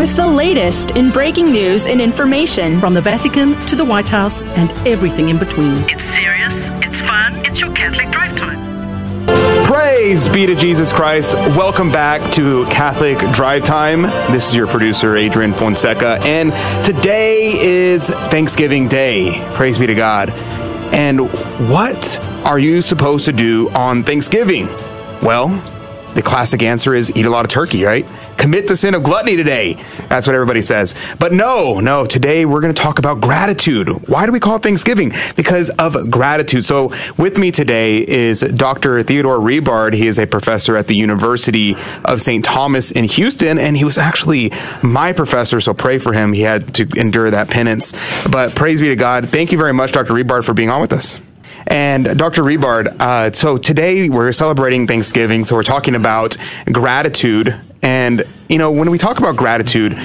with the latest in breaking news and information from the Vatican to the White House and everything in between. It's serious, it's fun, it's your Catholic Drive Time. Praise be to Jesus Christ. Welcome back to Catholic Drive Time. This is your producer, Adrian Fonseca, and today is Thanksgiving Day. Praise be to God. And what are you supposed to do on Thanksgiving? Well, the classic answer is eat a lot of turkey, right? Commit the sin of gluttony today. That's what everybody says. But no, no, today we're going to talk about gratitude. Why do we call it Thanksgiving? Because of gratitude. So with me today is Dr. Theodore Rebard. He is a professor at the University of St. Thomas in Houston, and he was actually my professor, so pray for him. He had to endure that penance. But praise be to God. Thank you very much, Dr. Rebard, for being on with us. And Dr. Rebard, uh, so today we're celebrating Thanksgiving, so we're talking about gratitude. And, you know, when we talk about gratitude,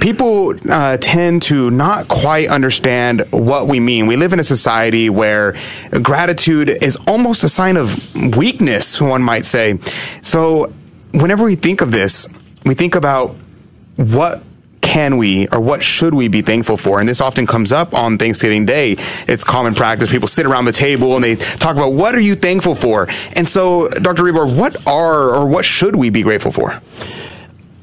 people uh, tend to not quite understand what we mean. We live in a society where gratitude is almost a sign of weakness, one might say. So, whenever we think of this, we think about what can we or what should we be thankful for? And this often comes up on Thanksgiving Day. It's common practice. People sit around the table and they talk about what are you thankful for? And so, Dr. Rebard, what are or what should we be grateful for?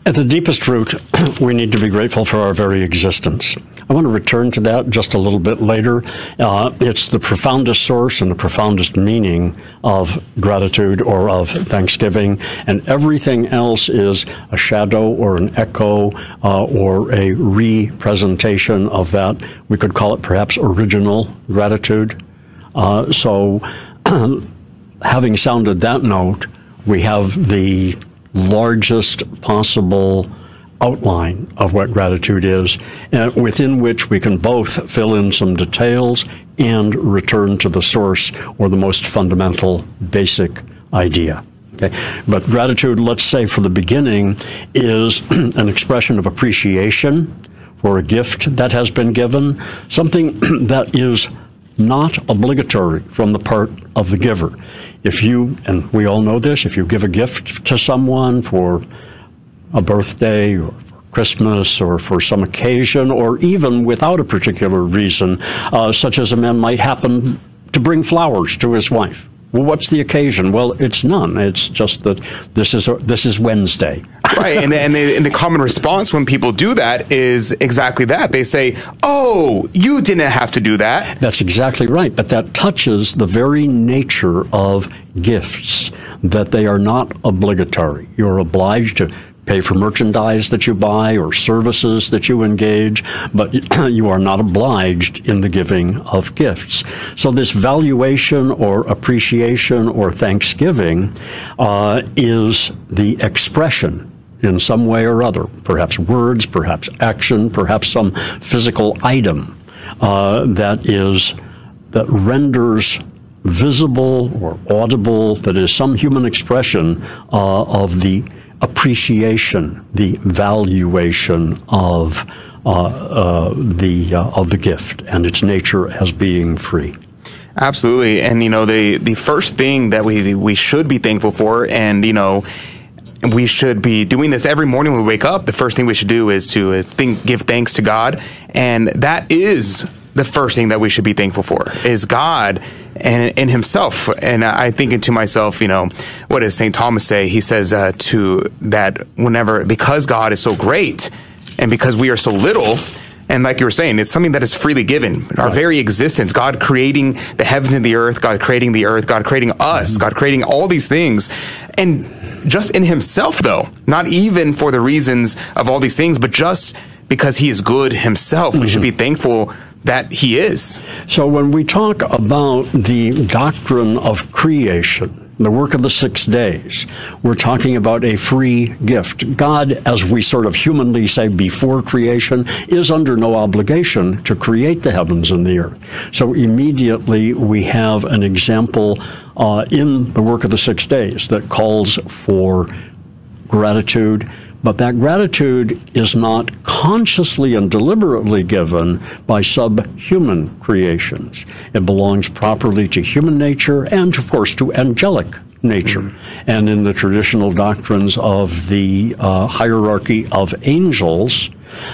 At the deepest root, we need to be grateful for our very existence. I want to return to that just a little bit later. Uh, it's the profoundest source and the profoundest meaning of gratitude or of thanksgiving, and everything else is a shadow or an echo uh, or a representation of that. We could call it perhaps original gratitude. Uh, so, having sounded that note, we have the largest possible outline of what gratitude is, uh, within which we can both fill in some details and return to the source or the most fundamental, basic idea. Okay. But gratitude, let's say for the beginning, is an expression of appreciation for a gift that has been given, something that is not obligatory from the part of the giver if you, and we all know this, if you give a gift to someone for a birthday or Christmas or for some occasion, or even without a particular reason, uh, such as a man might happen to bring flowers to his wife. Well, what's the occasion? Well, it's none. It's just that this is this is Wednesday. right, and and, they, and the common response when people do that is exactly that. They say, "Oh, you didn't have to do that." That's exactly right. But that touches the very nature of gifts that they are not obligatory. You're obliged to pay for merchandise that you buy or services that you engage, but you are not obliged in the giving of gifts. So this valuation or appreciation or thanksgiving uh, is the expression in some way or other, perhaps words, perhaps action, perhaps some physical item uh, that is that renders visible or audible, that is some human expression uh, of the appreciation, the valuation of uh, uh, the uh, of the gift and its nature as being free. Absolutely, and you know the the first thing that we we should be thankful for, and you know we should be doing this every morning when we wake up. The first thing we should do is to think, give thanks to God, and that is the first thing that we should be thankful for is God and in Himself. And I thinking to myself, you know, what does Saint Thomas say? He says uh, to that whenever because God is so great and because we are so little. And like you were saying, it's something that is freely given. Our right. very existence, God creating the heavens and the earth, God creating the earth, God creating us, mm-hmm. God creating all these things. And just in himself, though, not even for the reasons of all these things, but just because he is good himself, mm-hmm. we should mm-hmm. be thankful that he is. So when we talk about the doctrine of creation, the work of the six days. We're talking about a free gift. God, as we sort of humanly say before creation, is under no obligation to create the heavens and the earth. So immediately we have an example uh, in the work of the six days that calls for gratitude but that gratitude is not consciously and deliberately given by subhuman creations. It belongs properly to human nature and, of course, to angelic nature. And in the traditional doctrines of the uh, hierarchy of angels,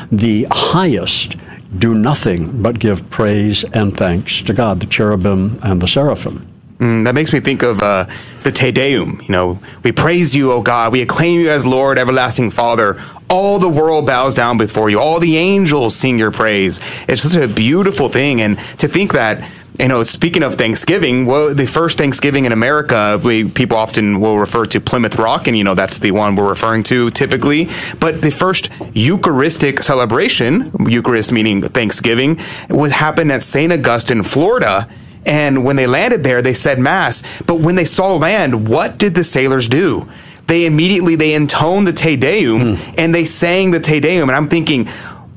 the highest do nothing but give praise and thanks to God, the cherubim and the seraphim. Mm, that makes me think of uh, the Te Deum. You know, we praise you, O God. We acclaim you as Lord, everlasting Father. All the world bows down before you. All the angels sing your praise. It's such a beautiful thing. And to think that, you know, speaking of Thanksgiving, well, the first Thanksgiving in America, we, people often will refer to Plymouth Rock, and, you know, that's the one we're referring to typically. But the first Eucharistic celebration, Eucharist meaning Thanksgiving, would happen at St. Augustine, Florida and when they landed there, they said mass. But when they saw land, what did the sailors do? They immediately they intoned the Te Deum mm. and they sang the Te Deum. And I'm thinking,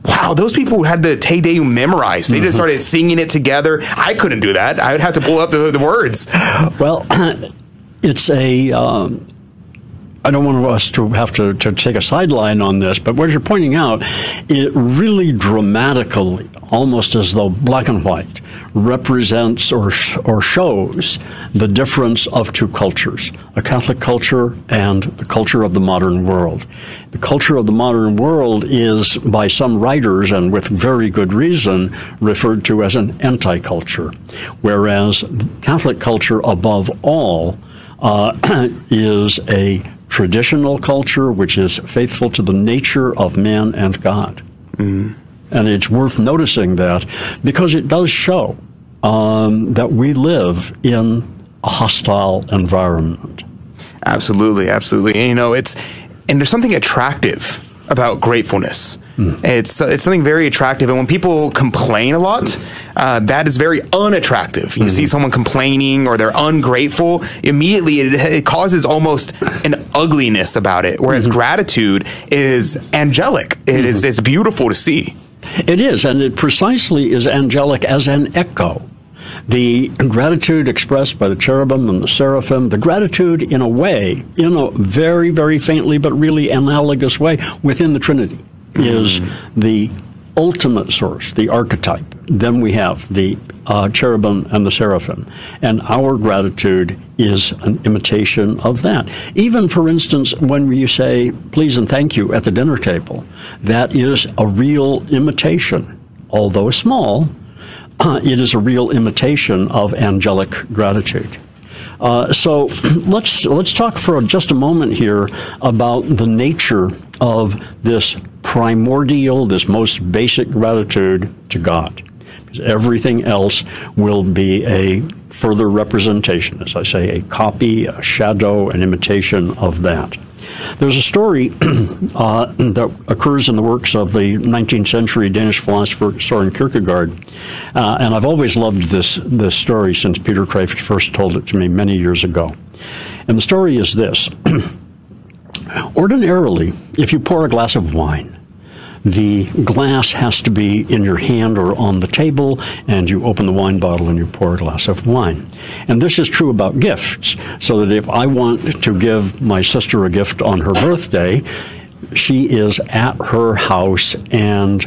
wow, those people had the Te Deum memorized. They mm-hmm. just started singing it together. I couldn't do that. I would have to pull up the, the words. Well, it's a. Um, I don't want us to have to, to take a sideline on this, but what you're pointing out, it really dramatically, almost as though black and white, represents or, or shows the difference of two cultures, a Catholic culture and the culture of the modern world. The culture of the modern world is, by some writers, and with very good reason, referred to as an anti-culture, whereas Catholic culture, above all, uh, is a traditional culture, which is faithful to the nature of man and God. Mm. And it's worth noticing that because it does show um, that we live in a hostile environment. Absolutely, absolutely. And, you know, it's and there's something attractive about gratefulness. Mm. It's it's something very attractive, and when people complain a lot, uh, that is very unattractive. You mm. see someone complaining or they're ungrateful, immediately it, it causes almost an ugliness about it. Whereas mm-hmm. gratitude is angelic. It mm-hmm. is it's beautiful to see. It is, and it precisely is angelic as an echo the gratitude expressed by the cherubim and the seraphim, the gratitude in a way, in a very, very faintly but really analogous way within the Trinity, is mm-hmm. the ultimate source, the archetype. Then we have the uh, cherubim and the seraphim. And our gratitude is an imitation of that. Even, for instance, when you say please and thank you at the dinner table, that is a real imitation, although small uh, it is a real imitation of angelic gratitude. Uh, so let's let's talk for just a moment here about the nature of this primordial, this most basic gratitude to God. Everything else will be a further representation, as I say, a copy, a shadow, an imitation of that. There's a story uh, that occurs in the works of the 19th century Danish philosopher Soren Kierkegaard, uh, and I've always loved this this story since Peter Kreeft first told it to me many years ago. And the story is this: Ordinarily, if you pour a glass of wine the glass has to be in your hand or on the table, and you open the wine bottle and you pour a glass of wine. And this is true about gifts, so that if I want to give my sister a gift on her birthday, she is at her house and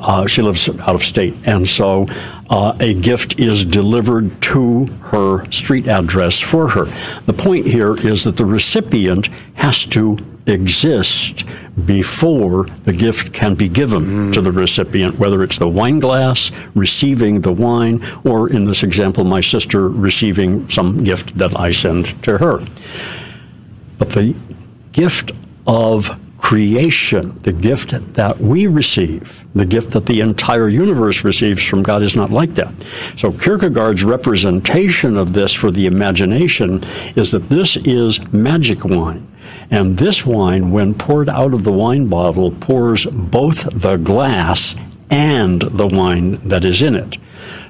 uh, she lives out of state. And so uh, a gift is delivered to her street address for her. The point here is that the recipient has to exist before the gift can be given mm. to the recipient, whether it's the wine glass receiving the wine, or in this example, my sister receiving some gift that I send to her. But the gift of creation, the gift that we receive, the gift that the entire universe receives from God is not like that. So Kierkegaard's representation of this for the imagination is that this is magic wine. And this wine, when poured out of the wine bottle, pours both the glass and the wine that is in it.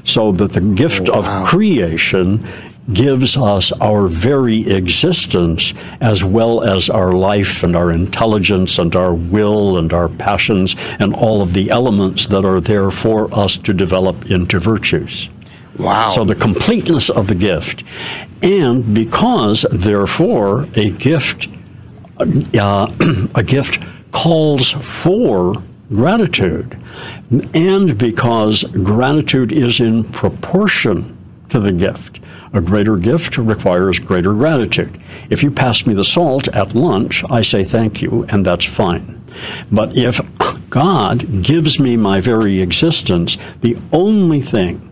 So that the gift oh, wow. of creation gives us our very existence as well as our life and our intelligence and our will and our passions and all of the elements that are there for us to develop into virtues. Wow. So the completeness of the gift. And because, therefore, a gift, uh, a gift calls for gratitude, and because gratitude is in proportion to the gift. A greater gift requires greater gratitude. If you pass me the salt at lunch, I say thank you, and that's fine. But if God gives me my very existence, the only thing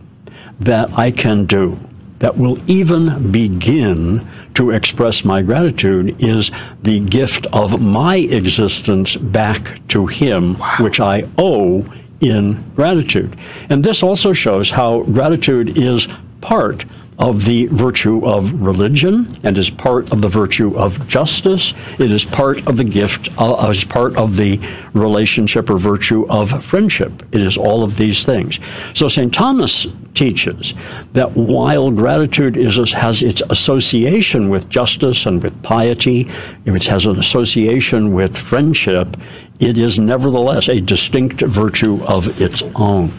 that I can do that will even begin to express my gratitude is the gift of my existence back to Him, wow. which I owe in gratitude. And this also shows how gratitude is part of the virtue of religion and is part of the virtue of justice. It is part of the gift, uh, as part of the relationship or virtue of friendship. It is all of these things. So St. Thomas teaches that while gratitude is, has its association with justice and with piety, it has an association with friendship, it is nevertheless a distinct virtue of its own.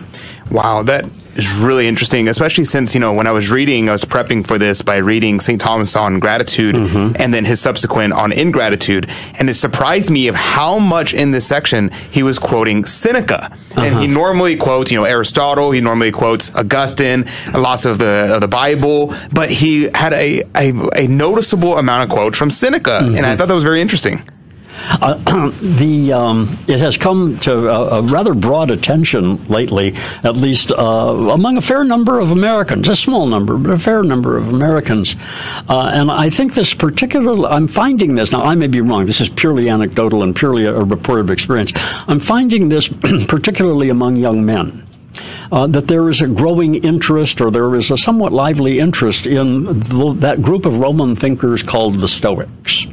Wow, that is really interesting, especially since, you know, when I was reading, I was prepping for this by reading St. Thomas on gratitude mm-hmm. and then his subsequent on ingratitude. And it surprised me of how much in this section he was quoting Seneca. Uh-huh. And he uh-huh. normally quotes, you know, Aristotle, he normally quotes Augustine, lots of the, of the Bible, but he had a, a, a noticeable amount of quotes from Seneca. Mm-hmm. And I mm-hmm. thought that was very interesting. Uh, the um, it has come to a, a, rather broad attention lately, at least uh, among a fair number of Americans, a small number, but a fair number of Americans. Uh, and I think this particular, I'm finding this now. I may be wrong. This is purely anecdotal and purely a, a reported experience. I'm finding this particularly among young men uh, that there is a growing interest, or there is a somewhat lively interest in the, that group of Roman thinkers called the Stoics.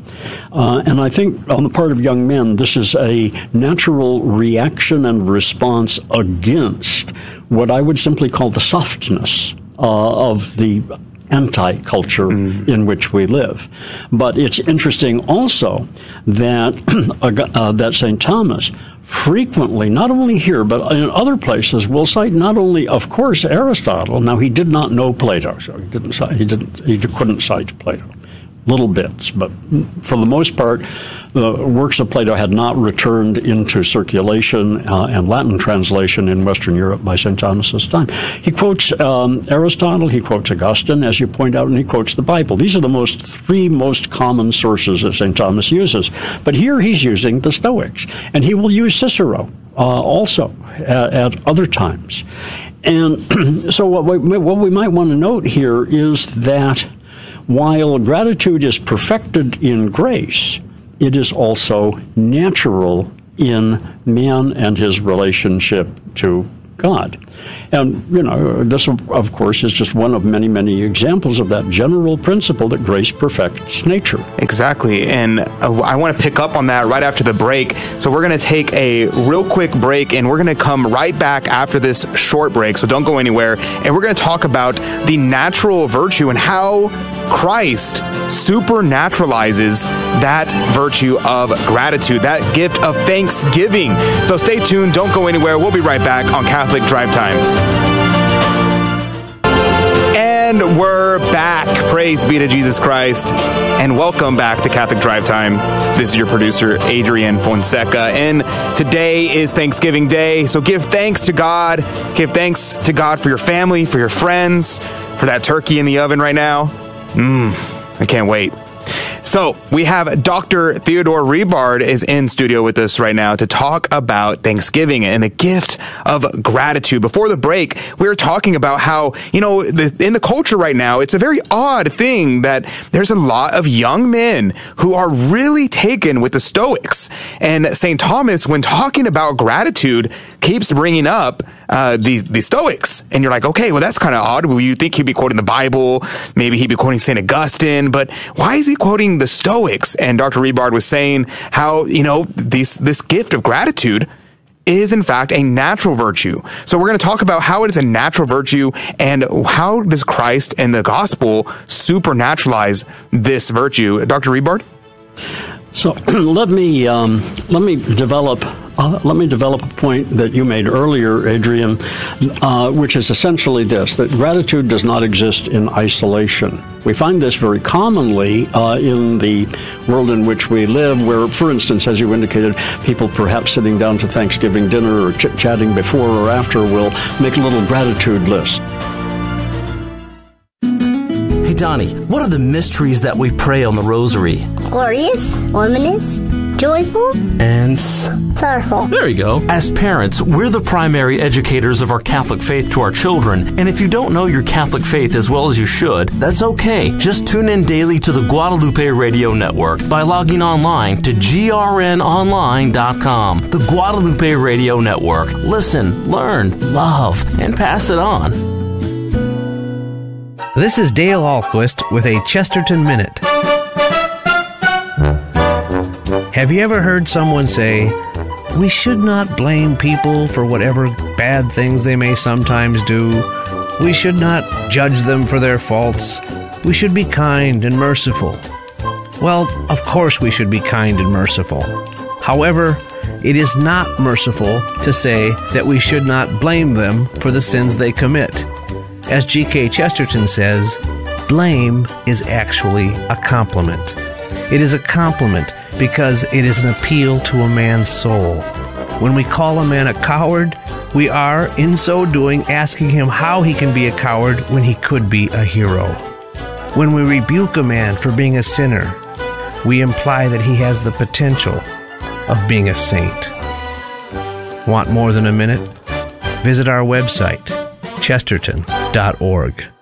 Uh, and I think on the part of young men, this is a natural reaction and response against what I would simply call the softness uh, of the anti-culture mm. in which we live. But it's interesting also that uh, that St. Thomas frequently, not only here, but in other places, will cite not only, of course, Aristotle. Now, he did not know Plato, so he didn't, he didn't, he couldn't cite Plato. Little bits, but for the most part, the works of Plato had not returned into circulation uh, and Latin translation in Western Europe by St. Thomas's time. He quotes um, Aristotle, he quotes Augustine, as you point out, and he quotes the Bible. These are the most three most common sources that St. Thomas uses. But here he's using the Stoics, and he will use Cicero uh, also at, at, other times. And so what we, what we might want to note here is that while gratitude is perfected in grace, it is also natural in man and his relationship to God. And, you know, this, of course, is just one of many, many examples of that general principle that grace perfects nature. Exactly. And uh, I want to pick up on that right after the break. So we're going to take a real quick break and we're going to come right back after this short break. So don't go anywhere. And we're going to talk about the natural virtue and how Christ supernaturalizes that virtue of gratitude, that gift of thanksgiving. So stay tuned. Don't go anywhere. We'll be right back on Catholic Drive Time. And we're back. Praise be to Jesus Christ. And welcome back to Catholic Drive Time. This is your producer, Adrian Fonseca. And today is Thanksgiving Day. So give thanks to God. Give thanks to God for your family, for your friends, for that turkey in the oven right now. Mmm, I can't wait. So we have Dr. Theodore Rebard is in studio with us right now to talk about Thanksgiving and the gift of gratitude. Before the break, we were talking about how, you know, the, in the culture right now, it's a very odd thing that there's a lot of young men who are really taken with the Stoics. And St. Thomas, when talking about gratitude, keeps bringing up uh, the the Stoics, and you're like, okay, well that's kind of odd. Well, you think he'd be quoting the Bible, maybe he'd be quoting Saint Augustine, but why is he quoting the Stoics? And Dr. Rebard was saying how you know these this gift of gratitude is in fact a natural virtue. So we're going to talk about how it is a natural virtue and how does Christ and the gospel supernaturalize this virtue. Dr. Rebard? So let me um, let me develop uh, let me develop a point that you made earlier, Adrian, uh, which is essentially this: that gratitude does not exist in isolation. We find this very commonly uh, in the world in which we live, where, for instance, as you indicated, people perhaps sitting down to Thanksgiving dinner or chit chatting before or after will make a little gratitude list. Donnie, what are the mysteries that we pray on the rosary? Glorious, luminous, joyful, And powerful. there you go. As parents, we're the primary educators of our Catholic faith to our children, and if you don't know your Catholic faith as well as you should, that's okay. Just tune in daily to the Guadalupe Radio Network by logging online to grnonline.com. The Guadalupe Radio Network. Listen, learn, love, and pass it on. This is Dale Ahlquist with a Chesterton Minute. Have you ever heard someone say, We should not blame people for whatever bad things they may sometimes do. We should not judge them for their faults. We should be kind and merciful. Well, of course we should be kind and merciful. However, it is not merciful to say that we should not blame them for the sins they commit. As G.K. Chesterton says, blame is actually a compliment. It is a compliment because it is an appeal to a man's soul. When we call a man a coward, we are, in so doing, asking him how he can be a coward when he could be a hero. When we rebuke a man for being a sinner, we imply that he has the potential of being a saint. Want more than a minute? Visit our website, chesterton.org.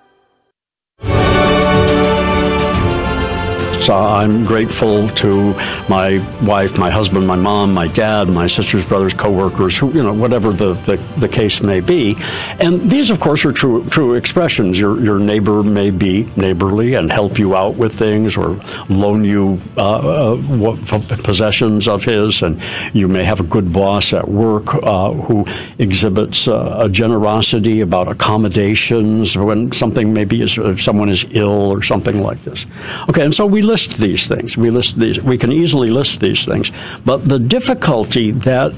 So I'm grateful to my wife, my husband, my mom, my dad, my sisters, brothers, coworkers, who you know, whatever the, the, the case may be. And these, of course, are true true expressions. Your your neighbor may be neighborly and help you out with things, or loan you uh, uh, possessions of his, and you may have a good boss at work uh, who exhibits uh, a generosity about accommodations when something maybe is someone is ill or something like this. Okay, and so we list these things. We list these. We can easily list these things, but the difficulty that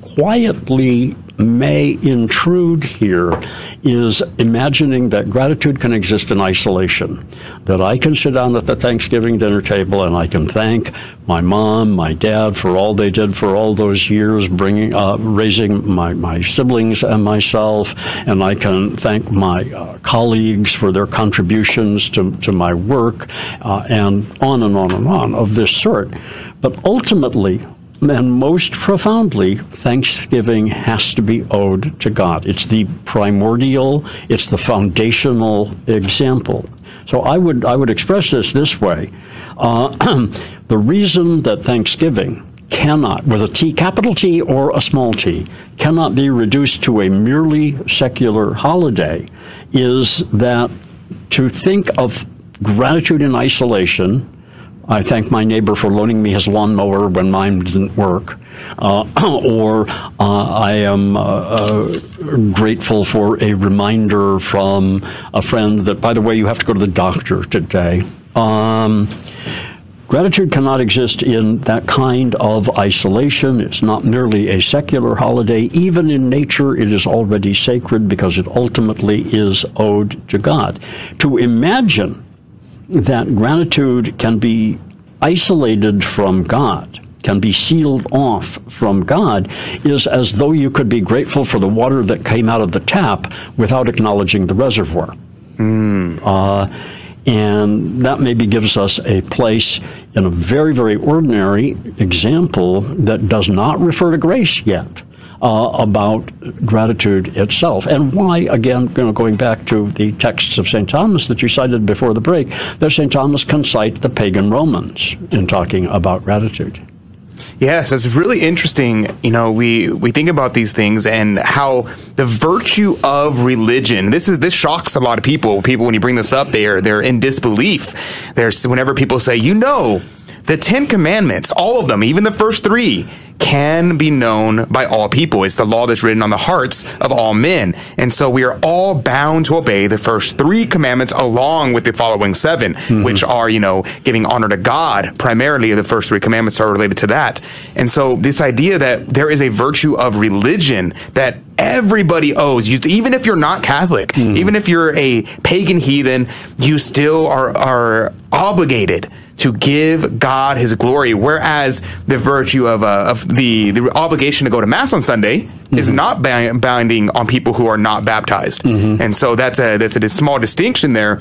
quietly may intrude here is imagining that gratitude can exist in isolation. That I can sit down at the Thanksgiving dinner table and I can thank my mom, my dad for all they did for all those years, bringing, uh, raising my, my siblings and myself, and I can thank my uh, colleagues for their contributions to, to my work, uh, and on and on and on of this sort. But ultimately, and most profoundly, thanksgiving has to be owed to God. It's the primordial, it's the foundational example. So I would I would express this this way: uh, the reason that Thanksgiving cannot, with a T, capital T or a small t, cannot be reduced to a merely secular holiday, is that to think of gratitude in isolation I thank my neighbor for loaning me his lawnmower when mine didn't work. Uh, or uh, I am uh, uh, grateful for a reminder from a friend that, by the way, you have to go to the doctor today. Um, Gratitude cannot exist in that kind of isolation. It's not merely a secular holiday. Even in nature, it is already sacred because it ultimately is owed to God. To imagine that gratitude can be isolated from God, can be sealed off from God, is as though you could be grateful for the water that came out of the tap without acknowledging the reservoir. Mm. Uh, and that maybe gives us a place in a very, very ordinary example that does not refer to grace yet uh, about gratitude itself. And why, again, you know, going back to the texts of St. Thomas that you cited before the break, that St. Thomas can cite the pagan Romans in talking about gratitude. Yes, that's really interesting. You know, we we think about these things and how the virtue of religion. This is this shocks a lot of people. People when you bring this up, they are they're in disbelief. There's whenever people say, you know, the Ten Commandments, all of them, even the first three, can be known by all people. It's the law that's written on the hearts of all men. And so we are all bound to obey the first three commandments along with the following 7 mm-hmm. which are, you know, giving honor to God. Primarily, the first three commandments are related to that. And so this idea that there is a virtue of religion that everybody owes you, even if you're not Catholic, mm-hmm. even if you're a pagan heathen, you still are, are obligated to give God His glory. Whereas the virtue of, uh, of the the obligation to go to mass on Sunday mm-hmm. is not binding on people who are not baptized, mm-hmm. and so that's a that's a small distinction there.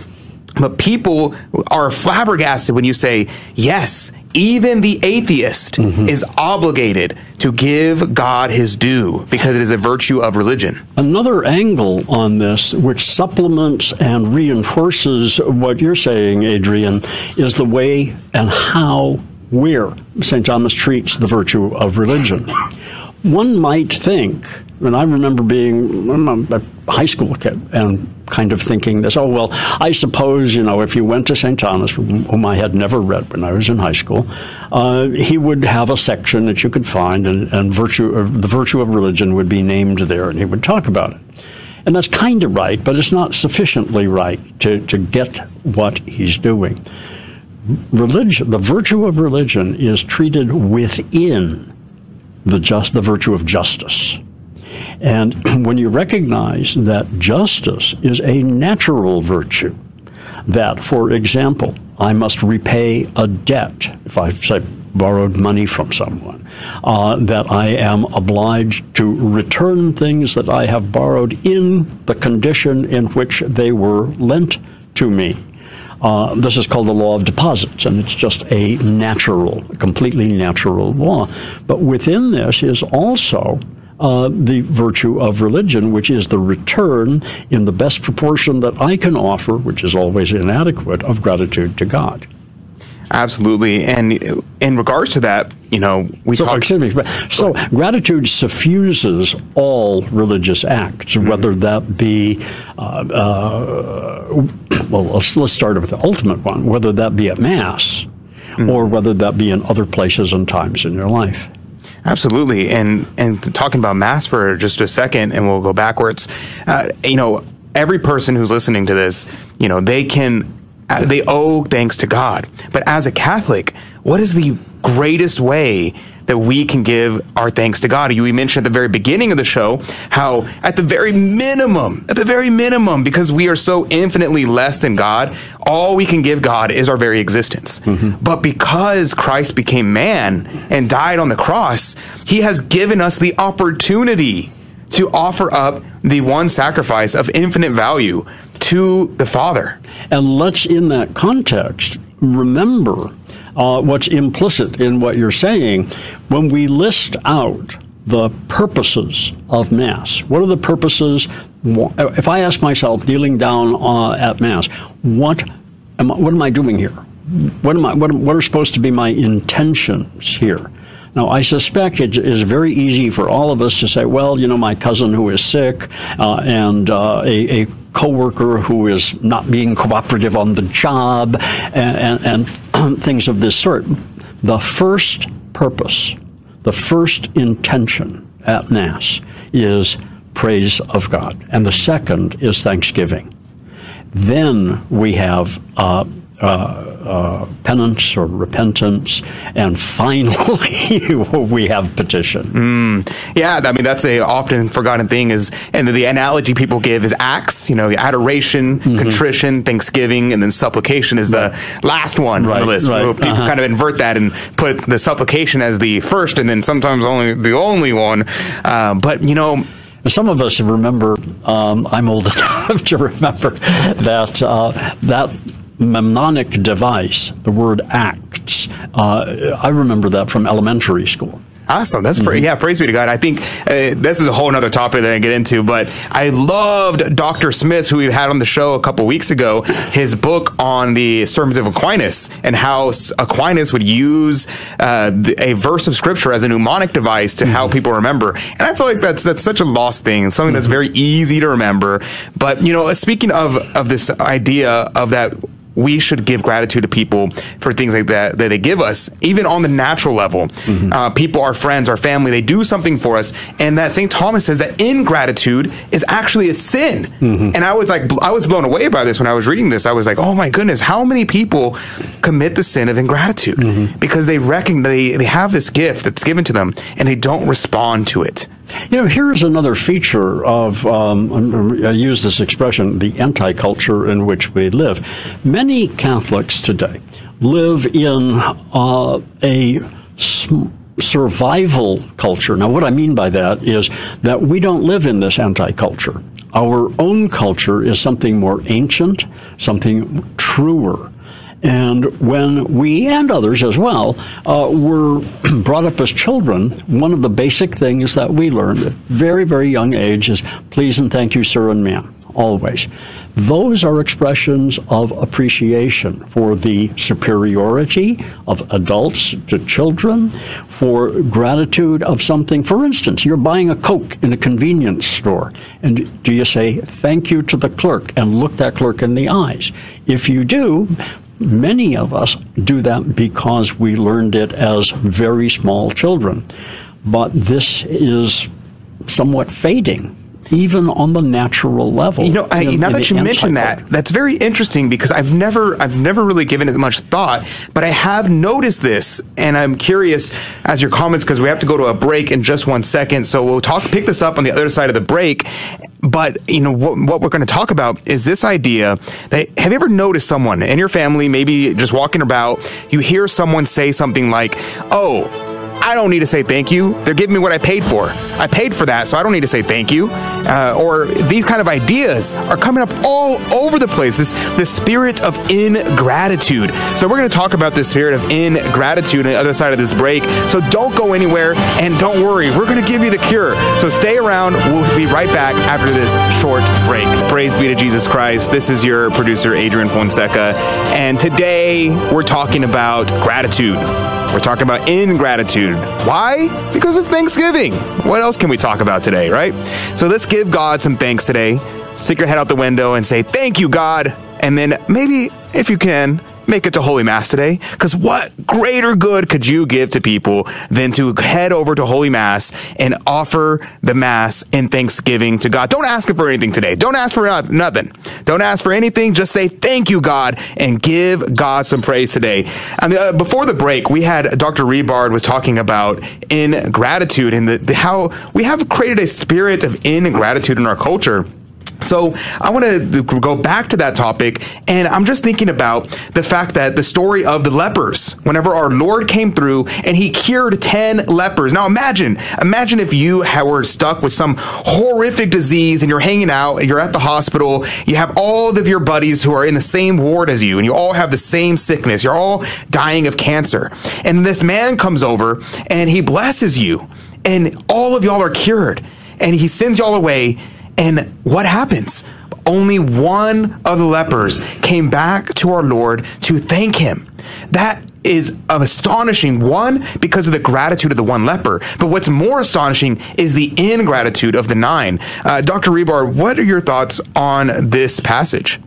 But people are flabbergasted when you say, yes, even the atheist mm-hmm. is obligated to give God his due because it is a virtue of religion. Another angle on this, which supplements and reinforces what you're saying, Adrian, is the way and how, where St. Thomas treats the virtue of religion. One might think, and I remember being I'm a high school kid and kind of thinking this, oh, well, I suppose, you know, if you went to St. Thomas, whom I had never read when I was in high school, uh, he would have a section that you could find, and, and virtue, or the virtue of religion would be named there, and he would talk about it. And that's kind of right, but it's not sufficiently right to, to get what he's doing. Religion, the virtue of religion is treated within the just the virtue of justice. And when you recognize that justice is a natural virtue, that, for example, I must repay a debt if I say borrowed money from someone, uh, that I am obliged to return things that I have borrowed in the condition in which they were lent to me. Uh, this is called the law of deposits, and it's just a natural, completely natural law. But within this is also uh, the virtue of religion, which is the return in the best proportion that I can offer, which is always inadequate, of gratitude to God. Absolutely. And in regards to that, you know, we so, talk. Excuse me. So gratitude suffuses all religious acts, Mm-hmm. whether that be, uh, uh, well, let's, let's start with the ultimate one, whether that be at Mass Mm. or whether that be in other places and times in your life. Absolutely, and and talking about mass for just a second, and we'll go backwards. Uh, you know, every person who's listening to this, you know, they can uh, they owe thanks to God. But as a Catholic, what is the greatest way that we can give our thanks to God? You mentioned at the very beginning of the show how, at the very minimum, at the very minimum, because we are so infinitely less than God, all we can give God is our very existence. Mm-hmm. But because Christ became man and died on the cross, he has given us the opportunity to offer up the one sacrifice of infinite value to the Father. And let's, in that context, remember uh, what's implicit in what you're saying when we list out the purposes of Mass. What are the purposes? If I ask myself, kneeling down uh, at Mass, what am I, what am I doing here? What am I? What, what are supposed to be my intentions here? Now, I suspect it is very easy for all of us to say, well, you know, my cousin who is sick uh, and uh, a, a coworker who is not being cooperative on the job and, and, and things of this sort. The first purpose, the first intention at Mass is praise of God, and the second is thanksgiving. Then we have uh, uh, uh, penance or repentance, and finally we have petition. Yeah, I mean that's a often forgotten thing is, and the analogy people give is acts. You know, adoration, contrition, thanksgiving, and then supplication is the last one on the list. right, People uh-huh. kind of invert that and put the supplication as the first, and then sometimes only the only one. Uh, but you know, Some of us remember. Um, I'm old enough to remember that uh, that mnemonic device, the word "acts." Uh, I remember that from elementary school. Awesome. That's pra- yeah. Praise be to God. I think uh, this is a whole other topic that I get into, but I loved Dr. Smith, who we had on the show a couple weeks ago. His book on the Sermons of Aquinas and how Aquinas would use uh, a verse of Scripture as a mnemonic device to how people remember. And I feel like that's that's such a lost thing. Something that's very easy to remember. But you know, speaking of of this idea of that we should give gratitude to people for things like that that they give us, even on the natural level. Mm-hmm. Uh, people, our friends, our family, they do something for us, and that St. Thomas says that ingratitude is actually a sin. Mm-hmm. And I was like, I was blown away by this when I was reading this. I was like, oh my goodness, how many people commit the sin of ingratitude mm-hmm. because they reckon they they have this gift that's given to them and they don't respond to it. You know, here's another feature of, um, I use this expression, the anti culture in which we live. Many Catholics today live in uh, a survival culture. Now, what I mean by that is that we don't live in this anti culture. Our own culture is something more ancient, something truer. And when we and others as well uh, were brought up as children, one of the basic things that we learned at very, very young age is please and thank you, sir and ma'am, always. Those are expressions of appreciation for the superiority of adults to children, for gratitude of something. For instance, you're buying a Coke in a convenience store, and do you say thank you to the clerk and look that clerk in the eyes? If you do, many of us do that because we learned it as very small children. But this is somewhat fading even on the natural level. You know, I, in, now in that you mention that, that's very interesting because I've never, I've never really given it much thought, but I have noticed this, and I'm curious as your comments because we have to go to a break in just one second. So we'll talk, pick this up on the other side of the break. But you know what, what we're going to talk about is this idea that have you ever noticed someone in your family, maybe just walking about, you hear someone say something like, "Oh." I don't need to say thank you. They're giving me what I paid for. I paid for that, so I don't need to say thank you. Uh, or these kind of ideas are coming up all over the place. This the spirit of ingratitude. So we're going to talk about the spirit of ingratitude on the other side of this break. So don't go anywhere and don't worry. We're going to give you the cure. So stay around. We'll be right back after this short break. Praise be to Jesus Christ. This is your producer Adrian Fonseca, and today we're talking about gratitude. We're talking about ingratitude. Why? Because it's Thanksgiving. What else can we talk about today, right? So let's give God some thanks today. Stick your head out the window and say, Thank you, God. And then maybe, if you can, make it to Holy Mass today. Because what greater good could you give to people than to head over to Holy Mass and offer the Mass in thanksgiving to God? Don't ask Him for anything today. Don't ask for nothing. Don't ask for anything. Just say, thank you, God, and give God some praise today. And uh, before the break, we had Dr. Rebard was talking about ingratitude and the, the, how we have created a spirit of ingratitude in our culture. So I want to go back to that topic, and I'm just thinking about the fact that the story of the lepers, whenever our Lord came through and he cured 10 lepers. Now imagine, imagine if you were stuck with some horrific disease and you're hanging out and you're at the hospital, you have all of your buddies who are in the same ward as you, and you all have the same sickness. You're all dying of cancer. And this man comes over and he blesses you, and all of y'all are cured, and he sends y'all away and what happens? Only one of the lepers came back to our Lord to thank him. That is astonishing. One, because of the gratitude of the one leper. But what's more astonishing is the ingratitude of the nine. Uh, Dr. Rebard, what are your thoughts on this passage?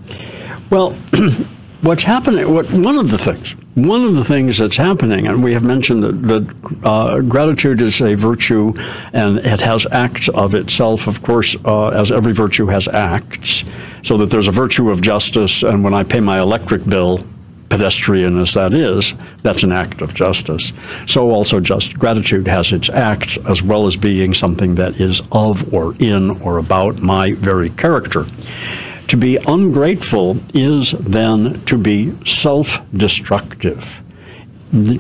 Well, what's happening, what, one of the things, one of the things that's happening, and we have mentioned that, that uh, gratitude is a virtue and it has acts of itself, of course, uh, as every virtue has acts, so that there's a virtue of justice, and when I pay my electric bill, pedestrian as that is, that's an act of justice. So also just gratitude has its acts as well as being something that is of or in or about my very character. To be ungrateful is then to be self destructive.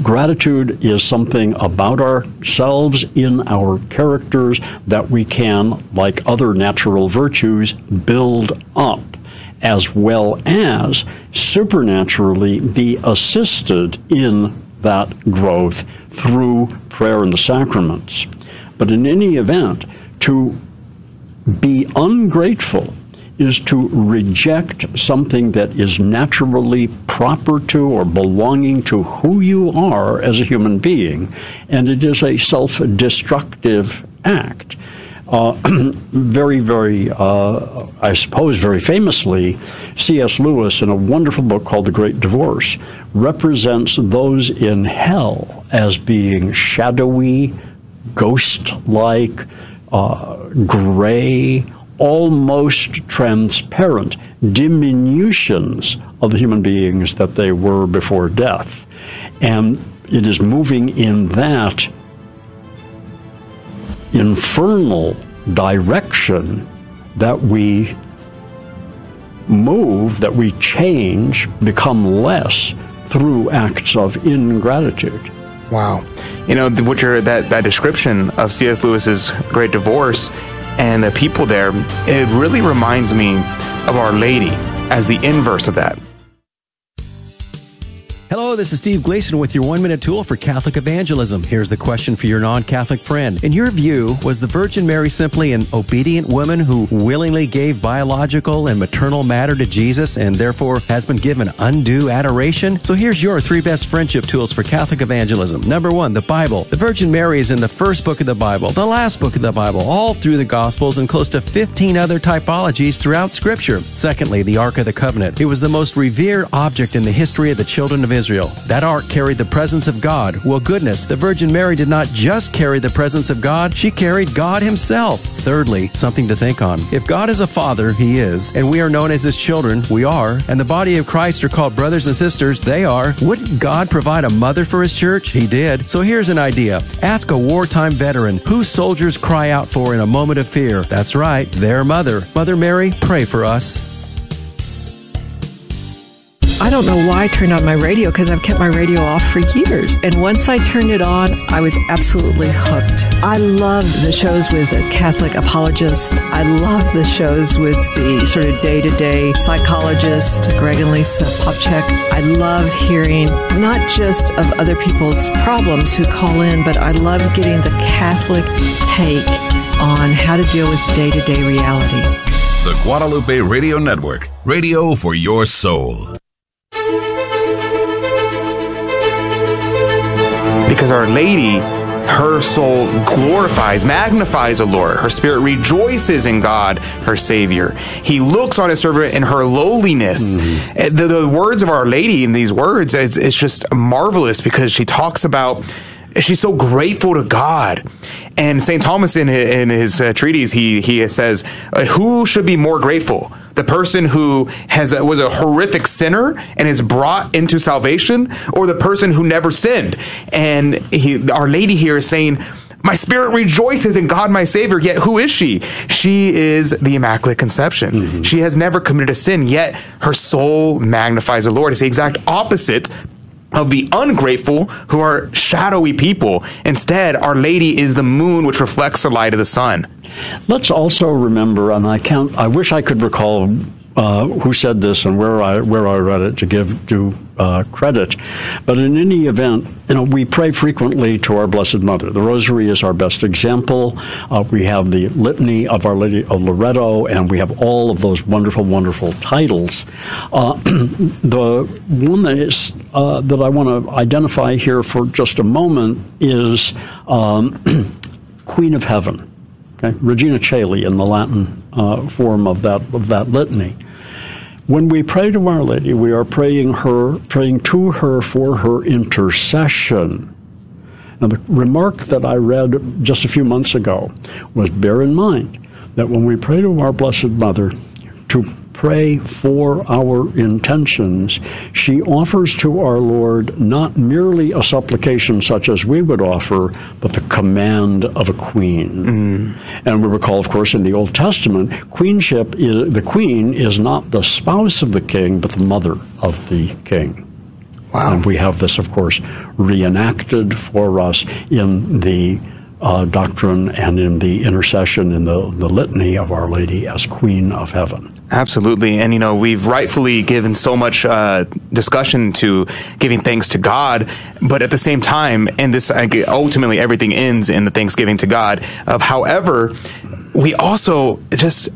Gratitude is something about ourselves in our characters that we can, like other natural virtues, build up, as well as supernaturally be assisted in that growth through prayer and the sacraments. But in any event, to be ungrateful is to reject something that is naturally proper to or belonging to who you are as a human being, and it is a self destructive act. Uh, very, very, uh, I suppose, very famously, C.S. Lewis, in a wonderful book called The Great Divorce, represents those in hell as being shadowy, ghost like, uh, gray, almost transparent diminutions of the human beings that they were before death. And it is moving in that infernal direction that we move, that we change, become less through acts of ingratitude. Wow. You know, what you're, that, that description of C.S. Lewis's Great Divorce and the people there, it really reminds me of Our Lady as the inverse of that. Hello, this is Steve Gleason with your one minute tool for Catholic evangelism. Here's the question for your non Catholic friend. In your view, was the Virgin Mary simply an obedient woman who willingly gave biological and maternal matter to Jesus and therefore has been given undue adoration? So here's your three best friendship tools for Catholic evangelism. Number one, the Bible. The Virgin Mary is in the first book of the Bible, the last book of the Bible, all through the Gospels, and close to 15 other typologies throughout Scripture. Secondly, the Ark of the Covenant. It was the most revered object in the history of the children of Israel. Israel. That ark carried the presence of God. Well, goodness, the Virgin Mary did not just carry the presence of God, she carried God Himself. Thirdly, something to think on. If God is a father, He is, and we are known as His children, we are, and the body of Christ are called brothers and sisters, they are, wouldn't God provide a mother for His church? He did. So here's an idea. Ask a wartime veteran who soldiers cry out for in a moment of fear. That's right, their mother. Mother Mary, pray for us. I don't know why I turned on my radio because I've kept my radio off for years. And once I turned it on, I was absolutely hooked. I love the shows with a Catholic apologist. I love the shows with the sort of day to day psychologist, Greg and Lisa Popcak. I love hearing not just of other people's problems who call in, but I love getting the Catholic take on how to deal with day to day reality. The Guadalupe Radio Network, radio for your soul. Because Our Lady, her soul glorifies, magnifies the Lord. Her spirit rejoices in God, her Savior. He looks on his servant in her lowliness. Mm-hmm. The, the, words of Our Lady in these words, it's, it's just marvelous because she talks about she's so grateful to God. And St. Thomas in his, in his uh, treatise, he, he says, uh, who should be more grateful? the person who has was a horrific sinner and is brought into salvation, or the person who never sinned. And he, Our Lady here is saying, my spirit rejoices in God my Savior. Yet who is she? She is the Immaculate Conception. Mm-hmm. She has never committed a sin, yet her soul magnifies the Lord. It's the exact opposite of the ungrateful who are shadowy people. Instead, Our Lady is the moon which reflects the light of the sun. Let's also remember, and I. I wish I could recall uh, who said this and where I where I read it to give due uh, credit. But in any event, you know, we pray frequently to our Blessed Mother. The Rosary is our best example. Uh, we have the Litany of Our Lady of Loretto, and we have all of those wonderful, wonderful titles. Uh, the one that is uh, that I want to identify here for just a moment is um, Queen of Heaven. Okay? Regina Caeli in the Latin uh, form of that of that litany. When we pray to Our Lady, we are praying her, praying to her for her intercession. Now, the remark that I read just a few months ago was bear in mind that when we pray to our Blessed Mother to pray for our intentions, she offers to our Lord not merely a supplication such as we would offer, but the command of a queen. Mm. And we recall, of course, in the Old Testament, queenship is the queen is not the spouse of the king, but the mother of the king. Wow. And we have this, of course, reenacted for us in the uh, doctrine and in the intercession in the, the litany of Our Lady as Queen of Heaven. Absolutely. And, you know, we've rightfully given so much uh, discussion to giving thanks to God, but at the same time, and this ultimately everything ends in the thanksgiving to God. Of however, we also just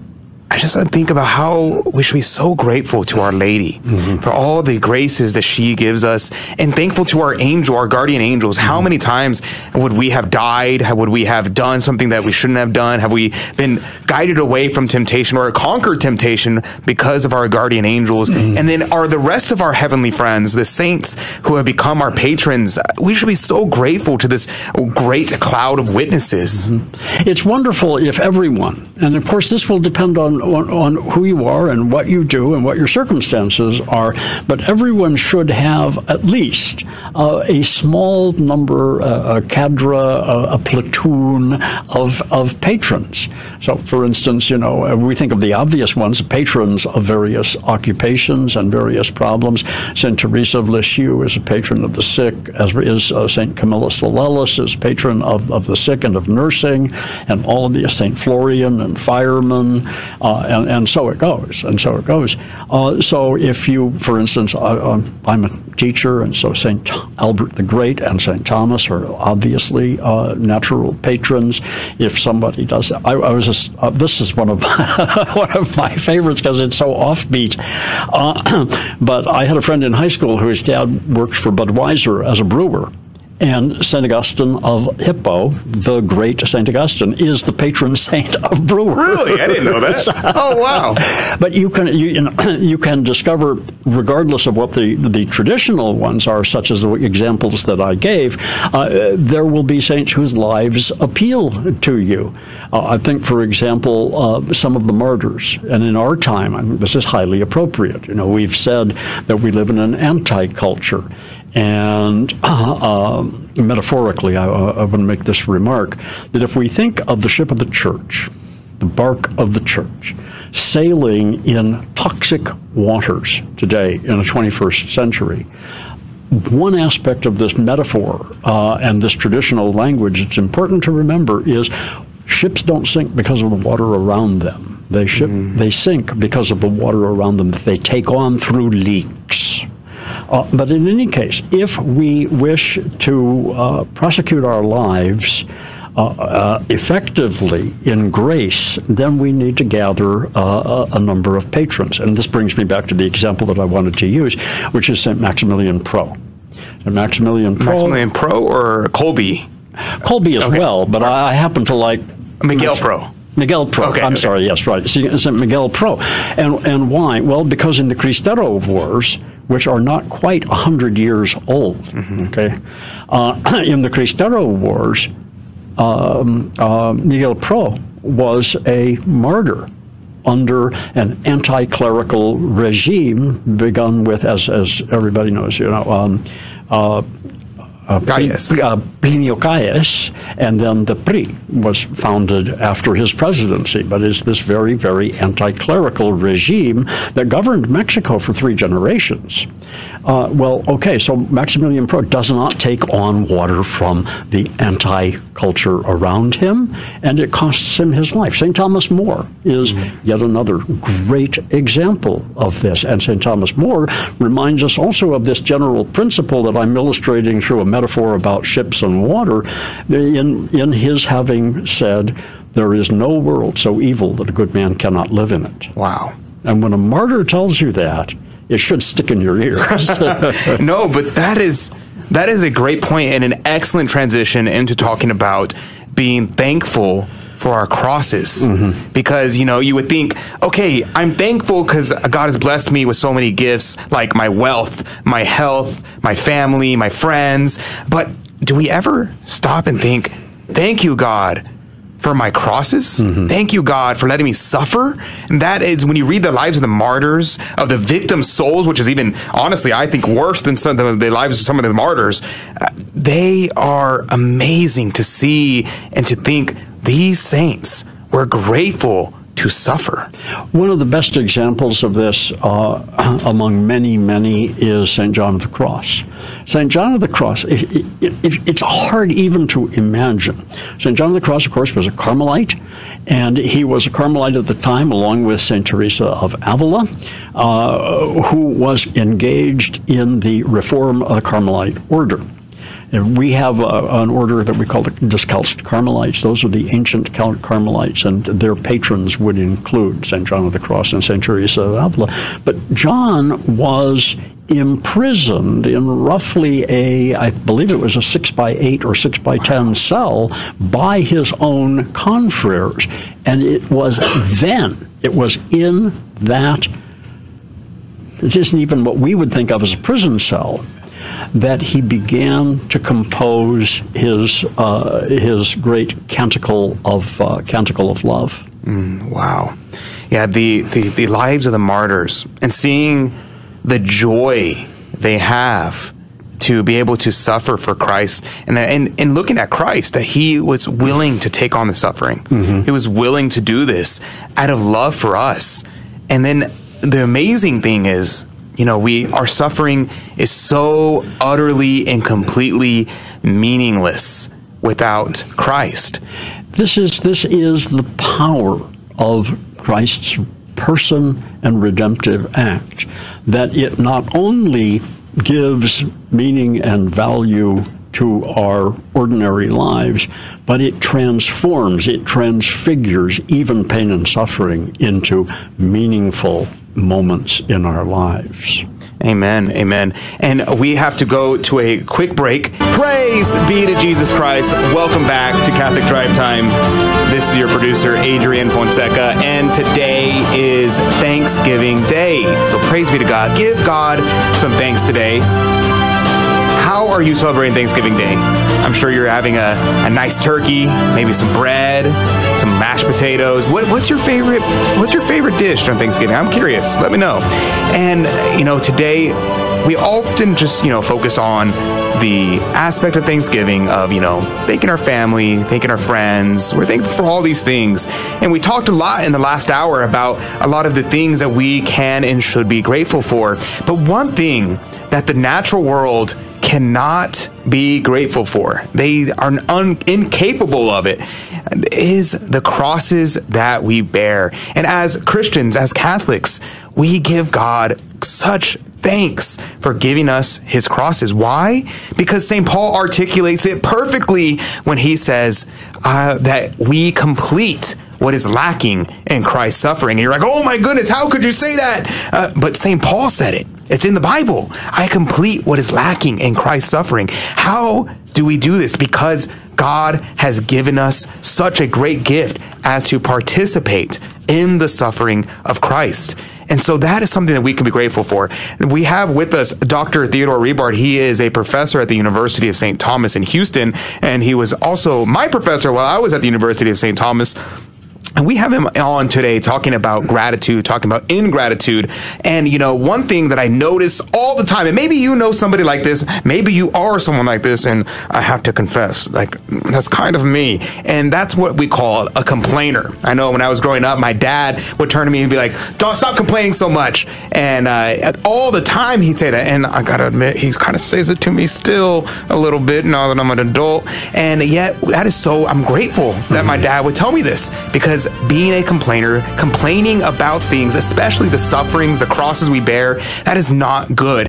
I just think about how we should be so grateful to Our Lady mm-hmm. for all the graces that she gives us and thankful to our angel, our guardian angels. Mm-hmm. How many times would we have died? How would we have done something that we shouldn't have done? Have we been guided away from temptation or conquered temptation because of our guardian angels? Mm-hmm. And then are the rest of our heavenly friends, the saints who have become our patrons, we should be so grateful to this great cloud of witnesses. Mm-hmm. It's wonderful if everyone, and of course this will depend on on, on who you are and what you do and what your circumstances are, but everyone should have at least uh, a small number, uh, a cadre, a, a, platoon of, of patrons. So, for instance, you know, uh, we think of the obvious ones, patrons of various occupations and various problems. St. Teresa of Lisieux is a patron of the sick, as is uh, St. Camillus de Lellis is patron of, of the sick and of nursing, and all of the St. Florian and firemen. Uh, and, and so it goes, and so it goes. Uh, so if you, for instance, uh, um, I'm a teacher, and so St. Albert the Great and St. Thomas are obviously uh, natural patrons. If somebody does that, I, I was just, uh, this is one of one of my favorites because it's so offbeat. Uh, but I had a friend in high school whose dad worked for Budweiser as a brewer and St. Augustine of Hippo, the great St. Augustine, is the patron saint of brewers. Really? I didn't know that. oh, wow. But you can you, you, know, you can discover, regardless of what the, the traditional ones are, such as the examples that I gave, uh, there will be saints whose lives appeal to you. Uh, I think, for example, uh, some of the martyrs, and in our time, I mean, this is highly appropriate. You know, we've said that we live in an anti-culture, and uh, metaphorically, I, I want to make this remark that if we think of the ship of the church, the bark of the church, sailing in toxic waters today in the 21st century, one aspect of this metaphor uh, and this traditional language it's important to remember is ships don't sink because of the water around them. They, ship, mm-hmm. they sink because of the water around them that they take on through leaks. Uh, but in any case, if we wish to uh, prosecute our lives uh, uh effectively in grace, then we need to gather uh, a number of patrons. And this brings me back to the example that I wanted to use, which is St. Maximilian Pro. St. Maximilian Pro. Maximilian Pro or Kolbe? Kolbe as okay. well, but I, I happen to like Miguel Pro. Miguel Pro. Okay, I'm okay. sorry. Yes, right. St. Miguel Pro. And and why? Well, because in the Cristero Wars, which are not quite 100 years old. Mm-hmm. Okay, uh, in the Cristero Wars, um, uh, Miguel Pro was a martyr under an anti-clerical regime begun with, as, as everybody knows, you know, um, uh, uh, Calles. Uh, Plinio Calles, and then the PRI was founded after his presidency, but it's this very, very anti-clerical regime that governed Mexico for three generations. Uh, well, okay, so Maximilian Pro does not take on water from the anti-culture around him, and it costs him his life. St. Thomas More is mm-hmm. yet another great example of this, and St. Thomas More reminds us also of this general principle that I'm illustrating through a metaphor about ships and water, in, in his having said, There is no world so evil that a good man cannot live in it. Wow. And when a martyr tells you that, it should stick in your ears. no, but that is that is a great point and an excellent transition into talking about being thankful for our crosses mm-hmm. because you know you would think okay i'm thankful because god has blessed me with so many gifts like my wealth my health my family my friends but do we ever stop and think thank you god for my crosses. Mm-hmm. Thank you, God, for letting me suffer. And that is when you read the lives of the martyrs, of the victim souls, which is even, honestly, I think worse than some of the, the lives of some of the martyrs. Uh, they are amazing to see and to think these saints were grateful to suffer. One of the best examples of this, uh, among many, many, is St. John of the Cross. St. John of the Cross, it, it, it, it's hard even to imagine. St. John of the Cross, of course, was a Carmelite, and he was a Carmelite at the time, along with St. Teresa of Avila, uh, who was engaged in the reform of the Carmelite order. And we have a, an order that we call the Discalced Carmelites. Those are the ancient Carmelites, and their patrons would include St. John of the Cross and St. Teresa of Avila. But John was imprisoned in roughly a, I believe it was a six by eight or six by ten cell by his own confreres. And it was then, it was in that, it isn't even what we would think of as a prison cell, that he began to compose his uh, his great canticle of uh, canticle of love. Mm, wow, yeah, the, the the lives of the martyrs and seeing the joy they have to be able to suffer for Christ and and, and looking at Christ that he was willing to take on the suffering. Mm-hmm. He was willing to do this out of love for us. And then the amazing thing is you know, we our suffering is so utterly and completely meaningless without Christ. This is this is the power of Christ's person and redemptive act, that it not only gives meaning and value to our ordinary lives, but it transforms, it transfigures even pain and suffering into meaningful moments in our lives. Amen. Amen. And we have to go to a quick break. Praise be to Jesus Christ. Welcome back to Catholic Drive Time. This is your producer, Adrian Fonseca, and today is Thanksgiving Day. So praise be to God. Give God some thanks today. How are you celebrating Thanksgiving Day? I'm sure you're having a, a nice turkey, maybe some bread, some mashed potatoes. What, what's your favorite? What's your favorite dish on Thanksgiving? I'm curious. Let me know. And you know, today we often just you know focus on the aspect of Thanksgiving of you know thanking our family, thanking our friends. We're thankful for all these things, and we talked a lot in the last hour about a lot of the things that we can and should be grateful for. But one thing that the natural world cannot be grateful for. They are un- incapable of it. Is the crosses that we bear. And as Christians, as Catholics, we give God such thanks for giving us his crosses. Why? Because St. Paul articulates it perfectly when he says uh, that we complete what is lacking in Christ's suffering. And you're like, oh my goodness, how could you say that? Uh, but St. Paul said it. It's in the Bible. I complete what is lacking in Christ's suffering. How do we do this? Because God has given us such a great gift as to participate in the suffering of Christ. And so that is something that we can be grateful for. We have with us Dr. Theodore Rebard. He is a professor at the University of St. Thomas in Houston, and he was also my professor while I was at the University of St. Thomas. And we have him on today talking about gratitude, talking about ingratitude. And, you know, one thing that I notice all the time, and maybe you know somebody like this, maybe you are someone like this, and I have to confess, like, that's kind of me. And that's what we call a complainer. I know when I was growing up, my dad would turn to me and be like, don't stop complaining so much. And uh, all the time he'd say that. And I gotta admit, he kind of says it to me still a little bit now that I'm an adult. And yet, that is so, I'm grateful that my dad would tell me this because being a complainer, complaining about things, especially the sufferings, the crosses we bear, that is not good.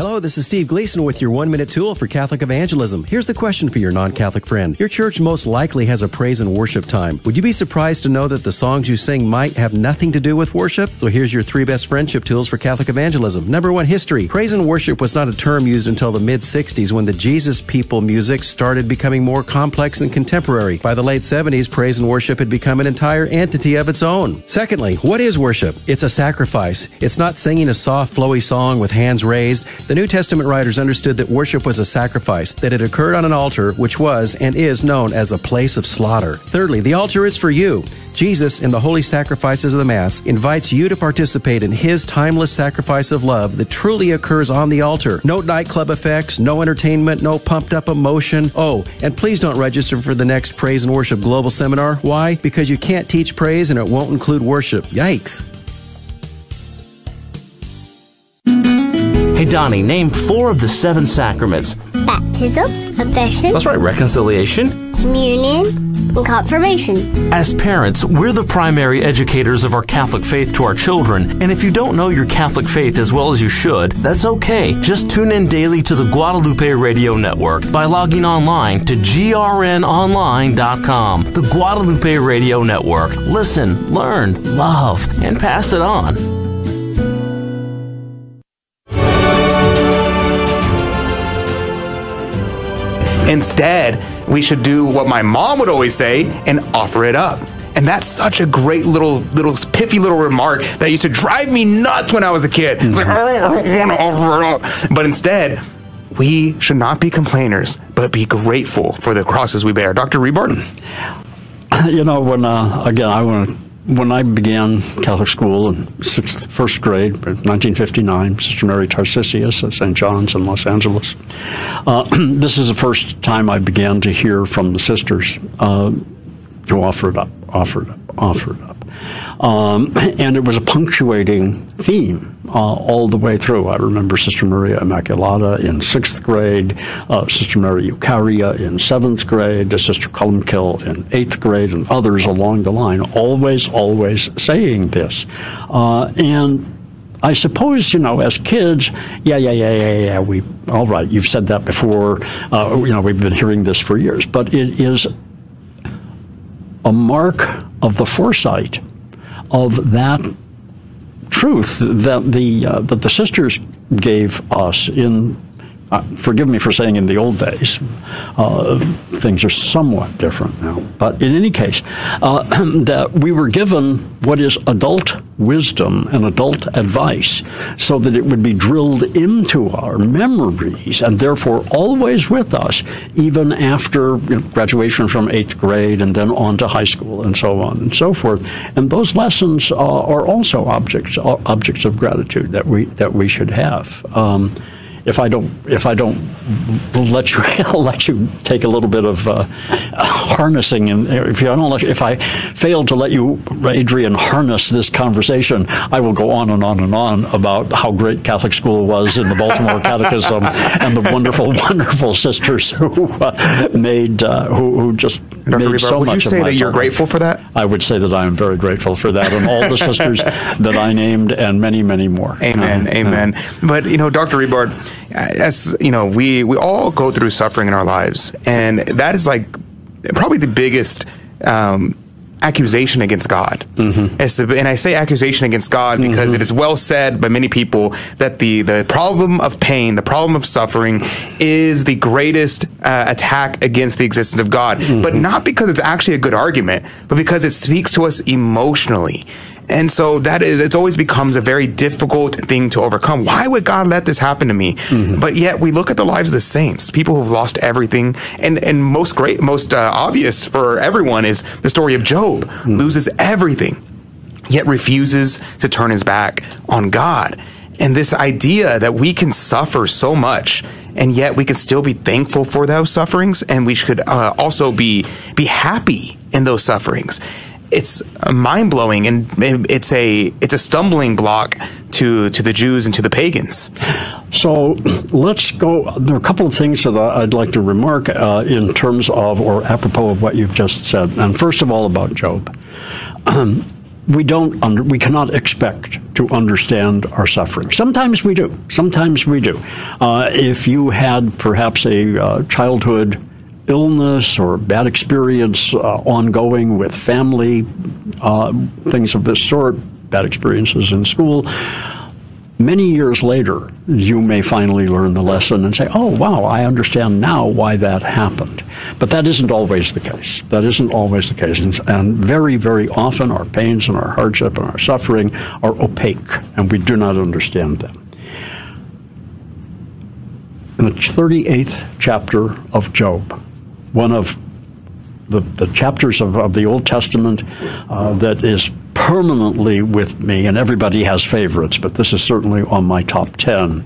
Hello, this is Steve Gleason with your one minute tool for Catholic evangelism. Here's the question for your non Catholic friend. Your church most likely has a praise and worship time. Would you be surprised to know that the songs you sing might have nothing to do with worship? So here's your three best friendship tools for Catholic evangelism. Number one, history. Praise and worship was not a term used until the mid 60s when the Jesus people music started becoming more complex and contemporary. By the late 70s, praise and worship had become an entire entity of its own. Secondly, what is worship? It's a sacrifice. It's not singing a soft, flowy song with hands raised. The New Testament writers understood that worship was a sacrifice, that it occurred on an altar, which was and is known as a place of slaughter. Thirdly, the altar is for you. Jesus, in the holy sacrifices of the Mass, invites you to participate in his timeless sacrifice of love that truly occurs on the altar. No nightclub effects, no entertainment, no pumped up emotion. Oh, and please don't register for the next Praise and Worship Global Seminar. Why? Because you can't teach praise and it won't include worship. Yikes. Hey, Donnie, name four of the seven sacraments. Baptism, confession, That's right, reconciliation. communion, and confirmation. As parents, we're the primary educators of our Catholic faith to our children, and if you don't know your Catholic faith as well as you should, that's okay. Just tune in daily to the Guadalupe Radio Network by logging online to grnonline.com. The Guadalupe Radio Network. Listen, learn, love, and pass it on. Instead, we should do what my mom would always say and offer it up. And that's such a great little, little piffy little remark that used to drive me nuts when I was a kid. It's like, oh, I don't want to offer it up. But instead, we should not be complainers, but be grateful for the crosses we bear. Dr. Rebard? You know, when uh, again, I want to. When I began Catholic school in sixth, first grade, 1959, Sister Mary Tarcisius at St. John's in Los Angeles. Uh, this is the first time I began to hear from the sisters uh, to offer it up, offer it up, offer it up. Um, and it was a punctuating theme uh, all the way through. I remember Sister Maria Immaculata in sixth grade, uh, Sister Mary Eucharia in seventh grade, Sister Columkill in eighth grade, and others along the line, always, always saying this. Uh, and I suppose, you know, as kids, yeah, yeah, yeah, yeah, yeah, we, all right, you've said that before. Uh, you know, we've been hearing this for years. But it is a mark of the foresight of that truth that the uh, that the sisters gave us in uh, forgive me for saying in the old days, uh, things are somewhat different now. But in any case, uh, that we were given what is adult wisdom and adult advice so that it would be drilled into our memories and therefore always with us, even after you know, graduation from eighth grade and then on to high school and so on and so forth. And those lessons uh, are also objects, objects of gratitude that we, that we should have. Um, if I don't if I don't let you I'll let you take a little bit of uh, harnessing and if I don't let you, if I fail to let you Adrian harness this conversation I will go on and on and on about how great Catholic school was in the Baltimore Catechism and the wonderful wonderful sisters who uh, made uh, who, who, just Dr. made Rebard, so would much you say of my that you're time. grateful for that? I would say that I am very grateful for that and all the sisters that I named and many many more. Amen, Uh, amen. But you know, Dr. Rebard, as you know, we we all go through suffering in our lives, and that is like probably the biggest. Um, accusation against God. Mm-hmm. It's the, and I say accusation against God because it is well said by many people that the, the problem of pain, the problem of suffering is the greatest uh, attack against the existence of God. Mm-hmm. But not because it's actually a good argument, but because it speaks to us emotionally. And so that is, it always becomes a very difficult thing to overcome. Why would God let this happen to me? Mm-hmm. But yet we look at the lives of the saints, people who've lost everything. And, and most great, most uh, obvious for everyone is the story of Job, Mm-hmm. loses everything, yet refuses to turn his back on God. And this idea that we can suffer so much and yet we can still be thankful for those sufferings and we should uh, also be, be happy in those sufferings it's mind blowing and it's a it's a stumbling block to to the Jews and to the pagans. So let's go. There are a couple of things that I'd like to remark uh, in terms of or apropos of what you've just said. And first of all, about Job. Um, we don't under, we cannot expect to understand our suffering. Sometimes we do. Sometimes we do. Uh, if you had perhaps a uh, childhood illness or bad experience uh, ongoing with family, uh, things of this sort, bad experiences in school. Many years later, you may finally learn the lesson and say, oh, wow, I understand now why that happened. But that isn't always the case. That isn't always the case. And, and very, very often, our pains and our hardship and our suffering are opaque, and we do not understand them in the 38th chapter of Job, one of the, the chapters of, of the Old Testament uh, that is permanently with me, and everybody has favorites, but this is certainly on my top 10.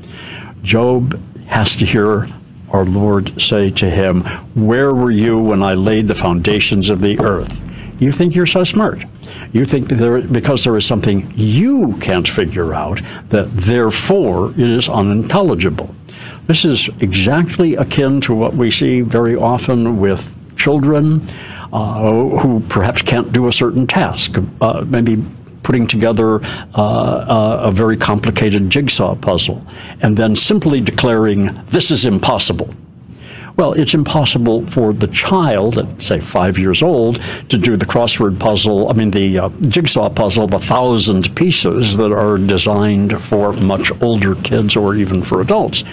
Job has to hear our Lord say to him, Where were you when I laid the foundations of the earth? You think you're so smart. You think there, because there is something you can't figure out, that therefore it is unintelligible. This is exactly akin to what we see very often with children uh, who perhaps can't do a certain task, uh, maybe putting together uh, a very complicated jigsaw puzzle, and then simply declaring, This is impossible. Well, it's impossible for the child at, say, five years old to do the crossword puzzle, I mean, the uh, jigsaw puzzle of a thousand pieces that are designed for much older kids or even for adults.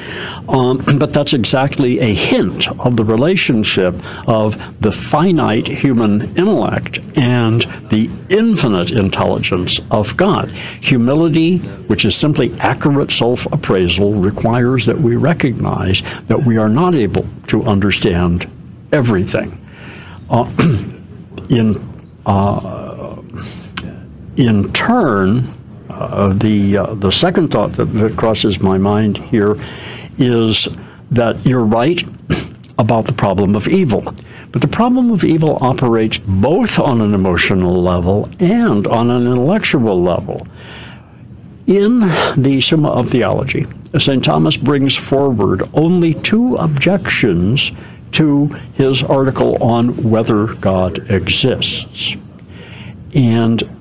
Um, but that's exactly a hint of the relationship of the finite human intellect and the infinite intelligence of God. Humility, which is simply accurate self appraisal, requires that we recognize that we are not able to understand everything. Uh, in uh, in turn, uh, the uh, the second thought that, that, crosses my mind here is that you're right. about the problem of evil. But the problem of evil operates both on an emotional level and on an intellectual level. In the Summa of Theology, St. Thomas brings forward only two objections to his article on whether God exists. And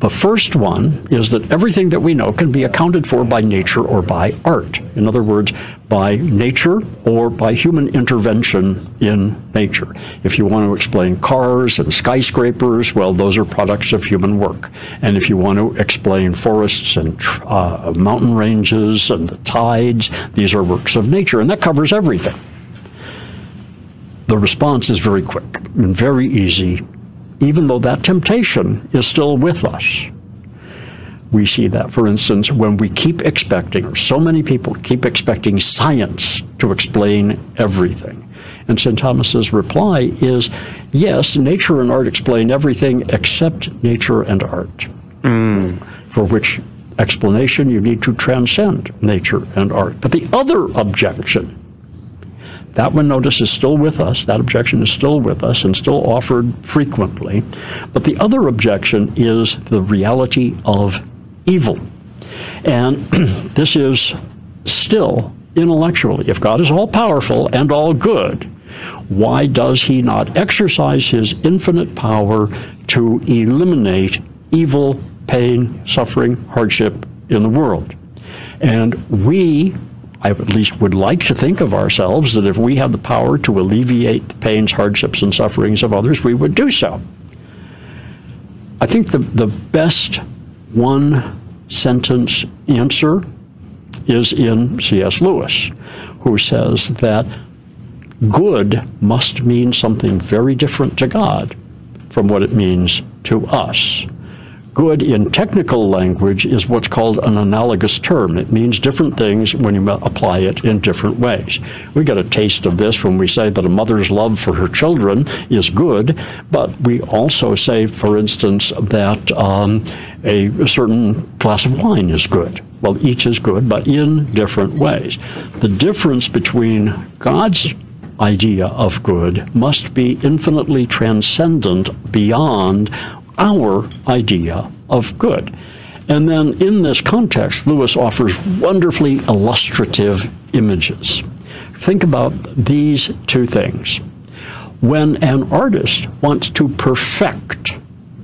the first one is that everything that we know can be accounted for by nature or by art. In other words, by nature or by human intervention in nature. If you want to explain cars and skyscrapers, well, those are products of human work. And if you want to explain forests and uh, mountain ranges and the tides, these are works of nature. And that covers everything. The response is very quick and very easy even though that temptation is still with us. We see that, for instance, when we keep expecting, or so many people keep expecting science to explain everything. And St. Thomas's reply is yes, nature and art explain everything except nature and art, mm. for which explanation you need to transcend nature and art. But the other objection that one notice is still with us. That objection is still with us and still offered frequently. But the other objection is the reality of evil. And this is still intellectually. If God is all powerful and all good, why does he not exercise his infinite power to eliminate evil, pain, suffering, hardship in the world? And we I at least would like to think of ourselves that if we had the power to alleviate the pains, hardships, and sufferings of others, we would do so. I think the, the best one sentence answer is in C.S. Lewis, who says that good must mean something very different to God from what it means to us good in technical language is what's called an analogous term. It means different things when you apply it in different ways. We get a taste of this when we say that a mother's love for her children is good, but we also say, for instance, that um, a, a certain glass of wine is good. Well, each is good, but in different ways. The difference between God's idea of good must be infinitely transcendent beyond our idea of good. And then in this context, Lewis offers wonderfully illustrative images. Think about these two things. When an artist wants to perfect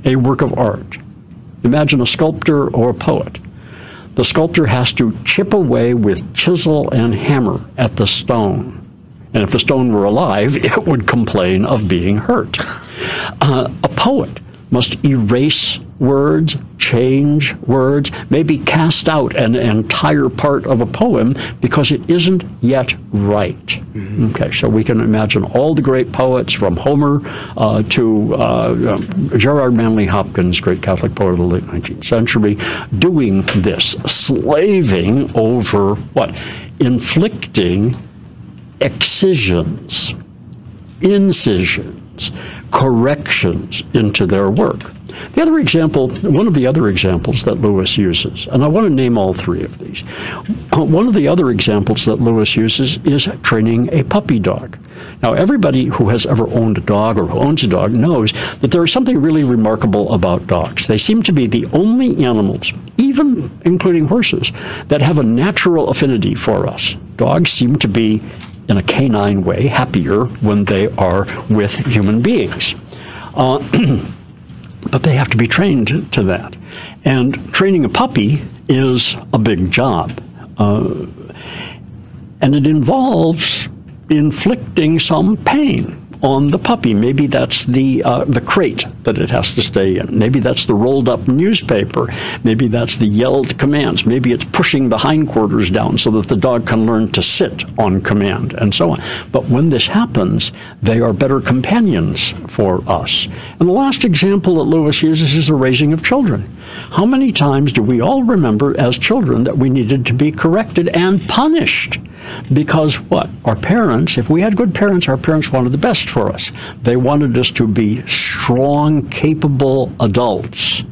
a work of art, imagine a sculptor or a poet. The sculptor has to chip away with chisel and hammer at the stone. And if the stone were alive, it would complain of being hurt. Uh, a poet must erase words, change words, maybe cast out an entire part of a poem because it isn't yet right. Mm-hmm. Okay, so we can imagine all the great poets from Homer uh, to uh, uh, Gerard Manley Hopkins, great Catholic poet of the late 19th century, doing this, slaving over what? Inflicting excisions, incisions corrections into their work. The other example, one of the other examples that Lewis uses, and I want to name all three of these. Uh, one of the other examples that Lewis uses is training a puppy dog. Now, everybody who has ever owned a dog or who owns a dog knows that there is something really remarkable about dogs. They seem to be the only animals, even including horses, that have a natural affinity for us. Dogs seem to be in a canine way, happier when they are with human beings. Uh, but they have to be trained to that. And training a puppy is a big job. Uh, and it involves inflicting some pain on the puppy. Maybe that's the uh, the crate that it has to stay in. Maybe that's the rolled up newspaper. Maybe that's the yelled commands. Maybe it's pushing the hindquarters down so that the dog can learn to sit on command and so on. But when this happens, they are better companions for us. And the last example that Lewis uses is the raising of children. How many times do we all remember as children that we needed to be corrected and punished? Because what? Our parents, if we had good parents, our parents wanted the best for us. They wanted us to be strong, capable adults.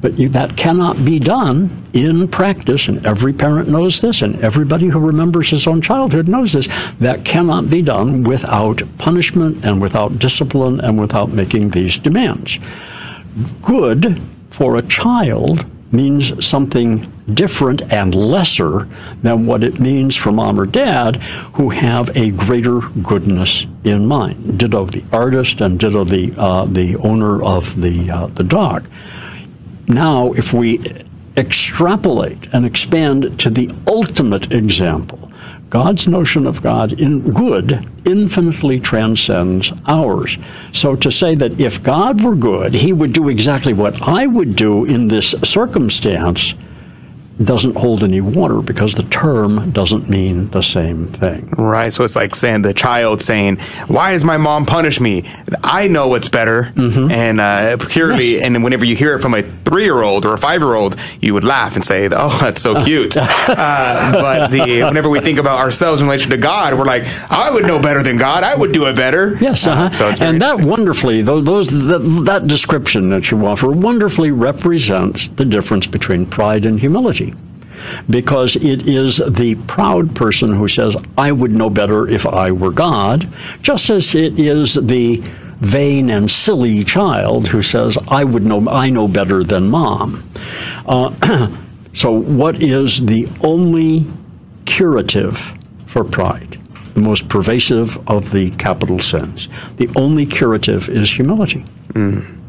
But you, that cannot be done in practice, and every parent knows this, and everybody who remembers his own childhood knows this. That cannot be done without punishment and without discipline and without making these demands. Good for a child means something different and lesser than what it means for mom or dad who have a greater goodness in mind. Ditto the artist and ditto the uh, the owner of the uh, the dog. Now, if we extrapolate and expand to the ultimate example, God's notion of God in good infinitely transcends ours. So to say that if God were good, he would do exactly what I would do in this circumstance doesn't hold any water because the term doesn't mean the same thing. Right. So it's like saying the child saying, "Why does my mom punish me? I know what's better." Mm-hmm. And uh, purely, yes. and whenever you hear it from a three-year-old or a five-year-old, you would laugh and say, "Oh, that's so cute." uh, but the whenever we think about ourselves in relation to God, we're like, "I would know better than God. I would do it better." Yes. Uh-huh. Uh, so and that wonderfully, those, those that, that description that you offer wonderfully represents the difference between pride and humility because it is the proud person who says, I would know better if I were God, just as it is the vain and silly child who says, I would know, I know better than mom. Uh, so, what is the only curative for pride? The most pervasive of the capital sins. The only curative is humility. Mm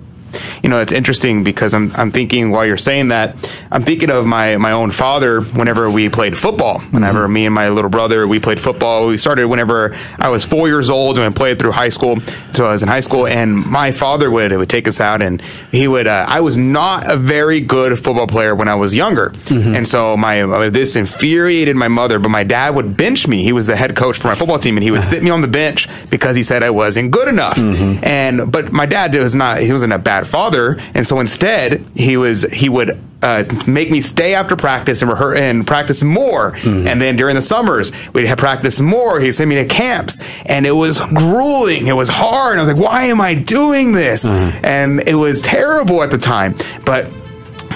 you know, it's interesting because I'm, I'm thinking while you're saying that, I'm thinking of my, my own father whenever we played football. Whenever mm-hmm. me and my little brother, we played football. We started whenever I was four years old and we played through high school. So I was in high school and my father would, would take us out and he would, uh, I was not a very good football player when I was younger. Mm-hmm. And so my, uh, this infuriated my mother, but my dad would bench me. He was the head coach for my football team and he would sit me on the bench because he said I wasn't good enough. Mm-hmm. And, but my dad was not, he wasn't a bad father, and so instead he was he would uh, make me stay after practice and rehearse and practice more. Mm-hmm. And then during the summers, we'd have practice more. He'd send me to camps, and it was grueling. It was hard. I was like, "Why am I doing this?" Mm-hmm. And it was terrible at the time. But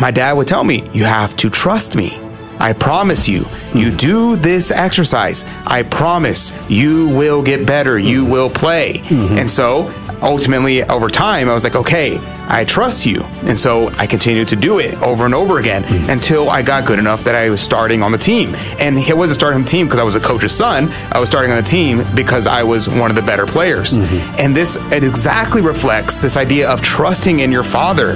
my dad would tell me, "You have to trust me." I promise you, you do this exercise. I promise you will get better. You mm-hmm. will play. Mm-hmm. And so ultimately, over time, I was like, okay, I trust you. And so I continued to do it over and over again mm-hmm. until I got good enough that I was starting on the team. And it wasn't starting on the team because I was a coach's son. I was starting on the team because I was one of the better players. Mm-hmm. And this it exactly reflects this idea of trusting in your father.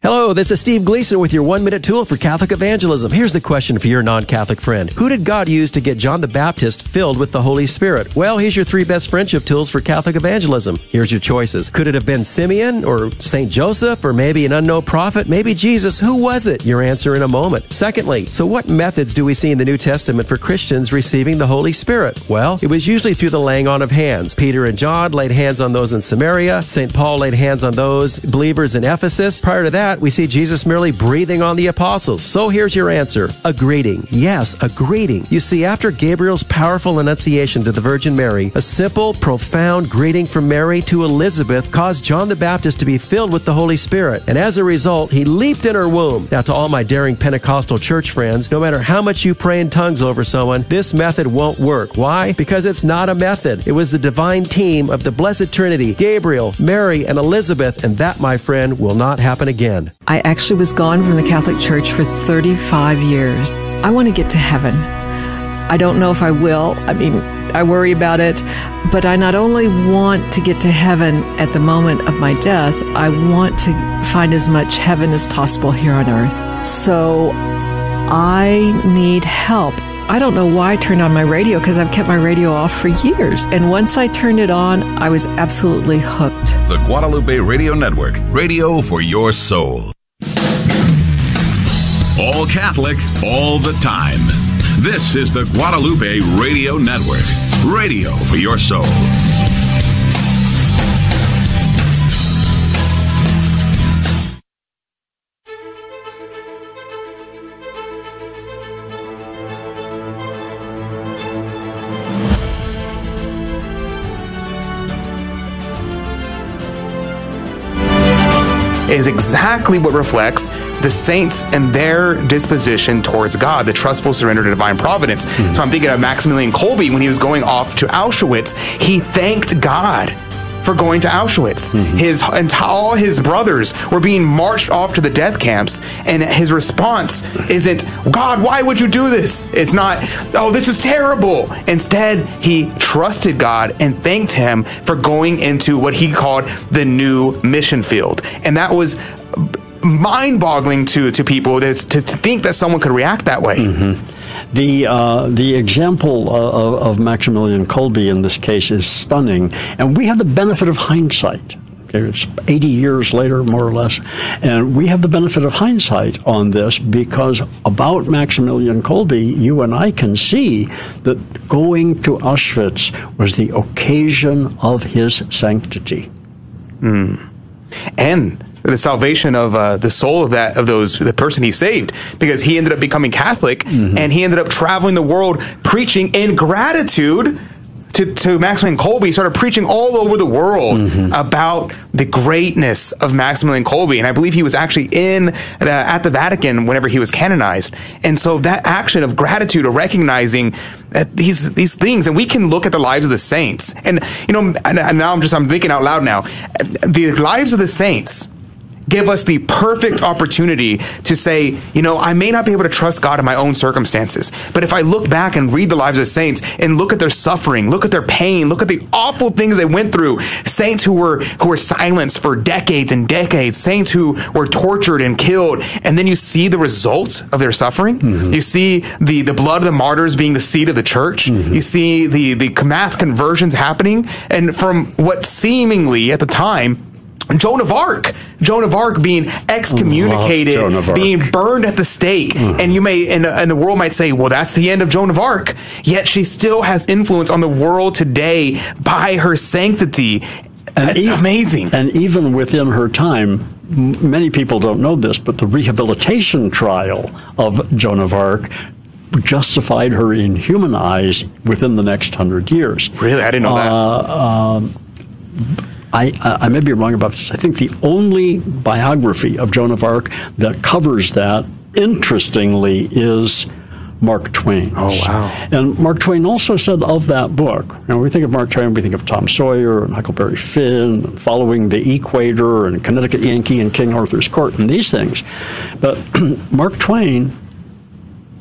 Hello, this is Steve Gleason with your one minute tool for Catholic evangelism. Here's the question for your non Catholic friend Who did God use to get John the Baptist filled with the Holy Spirit? Well, here's your three best friendship tools for Catholic evangelism. Here's your choices. Could it have been Simeon or St. Joseph or maybe an unknown prophet? Maybe Jesus? Who was it? Your answer in a moment. Secondly, so what methods do we see in the New Testament for Christians receiving the Holy Spirit? Well, it was usually through the laying on of hands. Peter and John laid hands on those in Samaria. St. Paul laid hands on those believers in Ephesus. Prior to that, that, we see Jesus merely breathing on the apostles. So here's your answer a greeting. Yes, a greeting. You see, after Gabriel's powerful annunciation to the Virgin Mary, a simple, profound greeting from Mary to Elizabeth caused John the Baptist to be filled with the Holy Spirit. And as a result, he leaped in her womb. Now, to all my daring Pentecostal church friends, no matter how much you pray in tongues over someone, this method won't work. Why? Because it's not a method. It was the divine team of the Blessed Trinity, Gabriel, Mary, and Elizabeth, and that, my friend, will not happen again. I actually was gone from the Catholic Church for 35 years. I want to get to heaven. I don't know if I will. I mean, I worry about it. But I not only want to get to heaven at the moment of my death, I want to find as much heaven as possible here on earth. So I need help I don't know why I turned on my radio because I've kept my radio off for years. And once I turned it on, I was absolutely hooked. The Guadalupe Radio Network, radio for your soul. All Catholic, all the time. This is the Guadalupe Radio Network, radio for your soul. Is exactly what reflects the saints and their disposition towards God, the trustful surrender to divine providence. Mm-hmm. So I'm thinking of Maximilian Kolbe when he was going off to Auschwitz. He thanked God for going to Auschwitz. Mm-hmm. His and all his brothers were being marched off to the death camps, and his response isn't, "God, why would you do this?" It's not, "Oh, this is terrible." Instead, he trusted God and thanked Him for going into what he called the new mission field, and that was mind-boggling to to people to, to think that someone could react that way. Mm-hmm. The uh, the example of, of Maximilian Kolbe in this case is stunning, and we have the benefit of hindsight. Okay, it's 80 years later, more or less, and we have the benefit of hindsight on this because about Maximilian Kolbe, you and I can see that going to Auschwitz was the occasion of his sanctity. Mm. And the salvation of uh, the soul of that of those the person he saved because he ended up becoming Catholic Mm-hmm. and he ended up traveling the world preaching in gratitude to, to Maximilian Kolbe. He started preaching all over the world Mm-hmm. about the greatness of Maximilian Kolbe, and I believe he was actually in the, at the Vatican whenever he was canonized. And so that action of gratitude, of recognizing that these these things, and we can look at the lives of the saints, and you know, and, and now I'm just I'm thinking out loud now, the lives of the saints give us the perfect opportunity to say, you know, I may not be able to trust God in my own circumstances, but if I look back and read the lives of saints and look at their suffering, look at their pain, look at the awful things they went through, saints who were who were silenced for decades and decades, saints who were tortured and killed, and then you see the results of their suffering. Mm-hmm. You see the the blood of the martyrs being the seed of the church. Mm-hmm. You see the the mass conversions happening, and from what seemingly at the time Joan of Arc, Joan of Arc being excommunicated, Arc. being burned at the stake, and you may, and, and the world might say, well, that's the end of Joan of Arc. Yet she still has influence on the world today by her sanctity. And it's e- amazing. And even within her time, m- many people don't know this, but the rehabilitation trial of Joan of Arc justified her in human eyes within the next hundred years. Really, I didn't know that. Uh, um, I, I I may be wrong about this. I think the only biography of Joan of Arc that covers that, interestingly, is Mark Twain. Oh, wow. And Mark Twain also said of that book, you know, we think of Mark Twain, we think of Tom Sawyer and Huckleberry Finn, and Following the Equator, and Connecticut Yankee and King Arthur's Court, and these things. But Mark Twain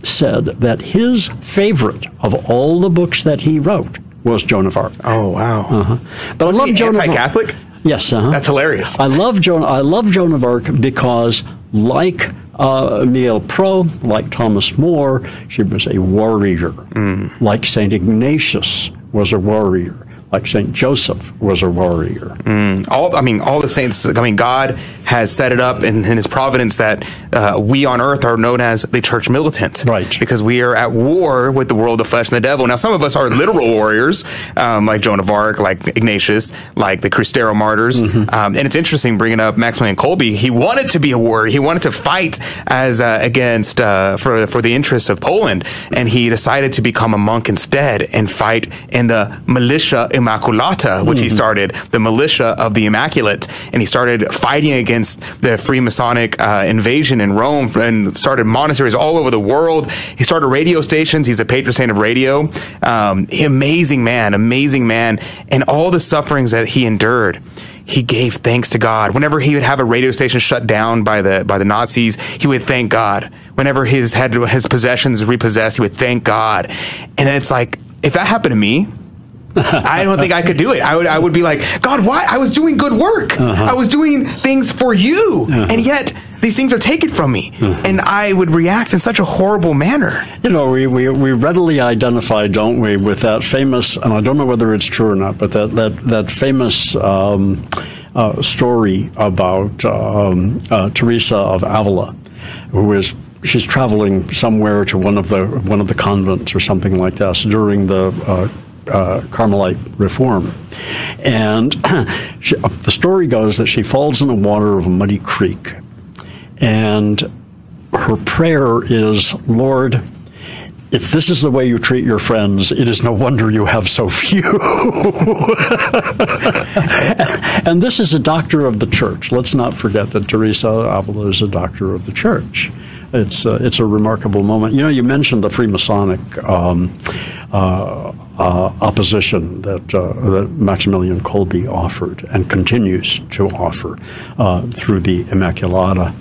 said that his favorite of all the books that he wrote was Joan of Arc. Oh wow! Uh-huh. But Was I love Joan of Arc. anti-Catholic? Yes, uh-huh. That's hilarious. I love Joan. I love Joan of Arc because, like uh, Miguel Pro, like Thomas More, she was a warrior. Mm. Like Saint Ignatius was a warrior. Like Saint Joseph was a warrior. Mm. All I mean, all the saints. I mean, God has set it up in, in His providence that uh, we on earth are known as the church militant, right? Because we are at war with the world, the flesh, and the devil. Now, some of us are literal warriors, um, like Joan of Arc, like Ignatius, like the Cristero martyrs. Um, and it's interesting bringing up Maximilian Kolbe. He wanted to be a warrior. He wanted to fight as uh, against uh, for for the interests of Poland, and he decided to become a monk instead and fight in the militia Immaculata, which he Mhm. started, the militia of the Immaculate, and he started fighting against the Freemasonic uh, invasion in Rome and started monasteries all over the world. He started radio stations. He's a patron saint of radio. Um, amazing man, amazing man, and all the sufferings that he endured. He gave thanks to God. Whenever he would have a radio station shut down by the by the Nazis, he would thank God. Whenever his had his possessions repossessed, he would thank God. And it's like if that happened to me, I don't think I could do it. I would I would be like, God, why? I was doing good work. Uh-huh. I was doing things for you. And yet these things are taken from me, and I would react in such a horrible manner. You know, we, we, we readily identify, don't we, with that famous, and I don't know whether it's true or not, but that, that, that famous um, uh, story about um, uh, Teresa of Avila, who is she's traveling somewhere to one of the one of the convents or something like this during the uh, uh, Carmelite reform, and she, the story goes that she falls in the water of a muddy creek, and her prayer is, Lord. If this is the way you treat your friends, it is no wonder you have so few. and this is a doctor of the church. Let's not forget that Teresa Avila is a doctor of the church it's uh, it's a remarkable moment. You know, you mentioned the Freemasonic um, uh, uh, opposition that uh, that Maximilian Kolbe offered and continues to offer uh, through the Immaculata,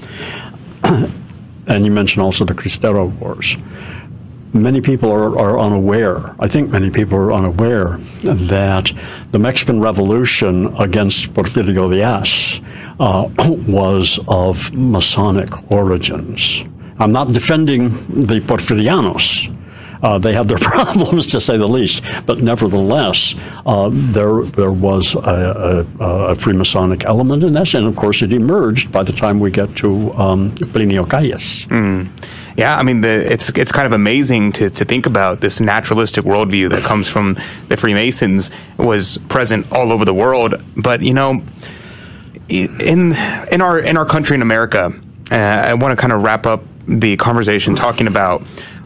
and you mentioned also the Cristero Wars. Many people are, are unaware. I think many people are unaware that the Mexican Revolution against Porfirio Diaz was of Masonic origins. I'm not defending the Porfirianos. Uh, they have their problems, to say the least. But nevertheless, uh, there there was a, a, a, Freemasonic element in this, and of course, it emerged by the time we get to um, Plinio Calles. Mm. Yeah, I mean, the, it's it's kind of amazing to, to think about this naturalistic worldview that comes from the Freemasons was present all over the world. But you know, in in our in our country in America, uh, I want to kind of wrap up the conversation talking about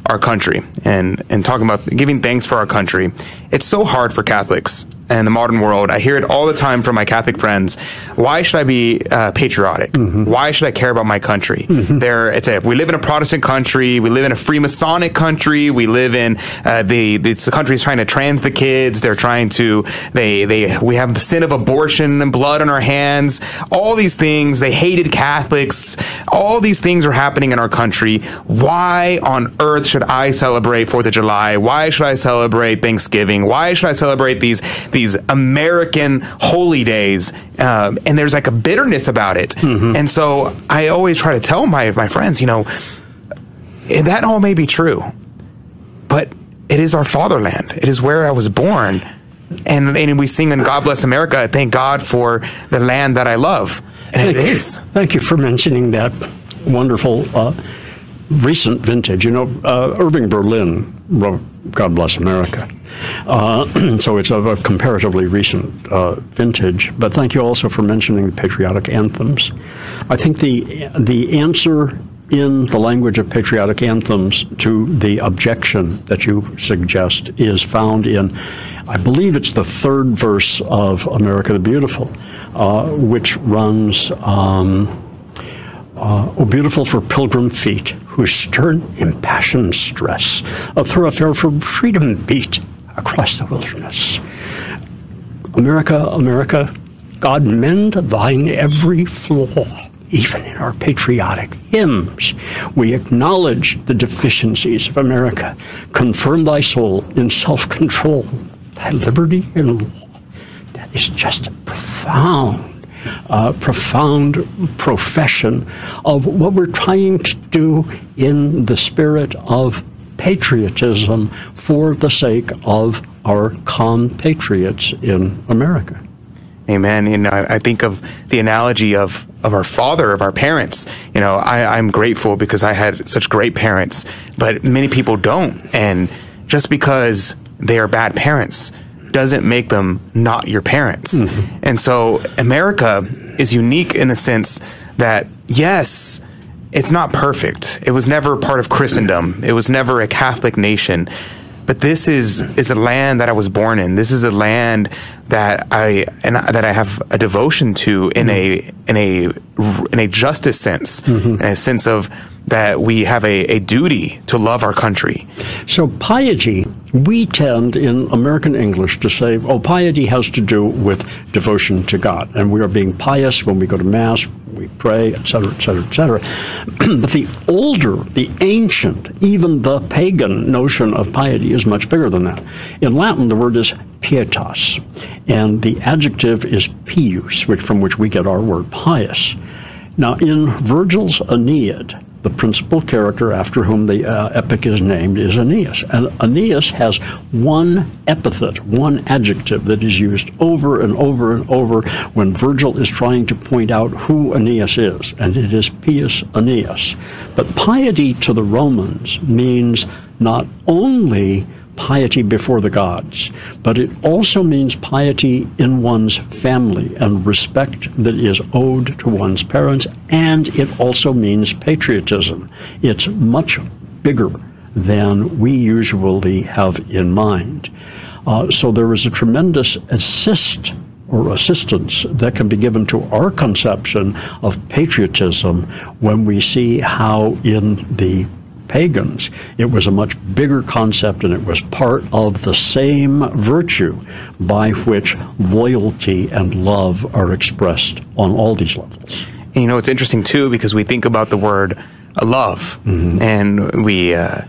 our country and, and talking about giving thanks for our country. It's so hard for Catholics and the modern world. I hear it all the time from my Catholic friends. Why should I be uh, patriotic? Mm-hmm. Why should I care about my country? Mm-hmm. There, it's a we live in a Protestant country. We live in a Freemasonic country. We live in uh, the it's the country is trying to trans the kids. They're trying to they they we have the sin of abortion and blood on our hands. All these things. They hated Catholics. All these things are happening in our country. Why on earth should I celebrate Fourth of July? Why should I celebrate Thanksgiving? Why should I celebrate these these these American holy days, um, and there's like a bitterness about it. Mm-hmm. And so I always try to tell my my friends, you know, that all may be true, but it is our fatherland. It is where I was born. And, and we sing in God Bless America, thank God for the land that I love. And thank it is. Thank you for mentioning that wonderful uh, recent vintage. You know, uh, Irving Berlin wrote God Bless America. Uh, so it's of a comparatively recent uh, vintage. But thank you also for mentioning the patriotic anthems. I think the the answer in the language of patriotic anthems to the objection that you suggest is found in, I believe it's the third verse of America the Beautiful, uh, which runs. Um, uh, oh, beautiful for pilgrim feet, whose stern, impassioned stress a thoroughfare for freedom beat across the wilderness. America, America, God mend thine every flaw. Even in our patriotic hymns, we acknowledge the deficiencies of America. Confirm thy soul in self control, thy liberty and law. That is just profound uh, profound profession of what we're trying to do in the spirit of patriotism for the sake of our compatriots in America. Amen. You know, I think of the analogy of, of our father, of our parents. You know, I, I'm grateful because I had such great parents, but many people don't. And just because they are bad parents doesn't make them not your parents. Mm-hmm. And so America is unique in the sense that, yes, it's not perfect. It was never part of Christendom. It was never a Catholic nation. But this is is a land that I was born in. This is a land that I and that I have a devotion to in mm-hmm. a in a in a justice sense, mm-hmm. in a sense of that we have a, a duty to love our country. So, piety, we tend in American English to say, oh, piety has to do with devotion to God. And we are being pious when we go to Mass, we pray, etc., etc., etc. but the older, the ancient, even the pagan notion of piety is much bigger than that. In Latin, the word is pietas, and the adjective is pius, which, from which we get our word pious. Now, in Virgil's Aeneid, the principal character after whom the uh, epic is named is Aeneas. And Aeneas has one epithet, one adjective that is used over and over and over when Virgil is trying to point out who Aeneas is, and it is Pius Aeneas. But piety to the Romans means not only piety before the gods, but it also means piety in one's family and respect that is owed to one's parents, and it also means patriotism. It's much bigger than we usually have in mind. Uh, so there is a tremendous assist or assistance that can be given to our conception of patriotism when we see how in the pagans. It was a much bigger concept and it was part of the same virtue by which loyalty and love are expressed on all these levels. And, you know, it's interesting too because we think about the word love mm-hmm. and we. Uh,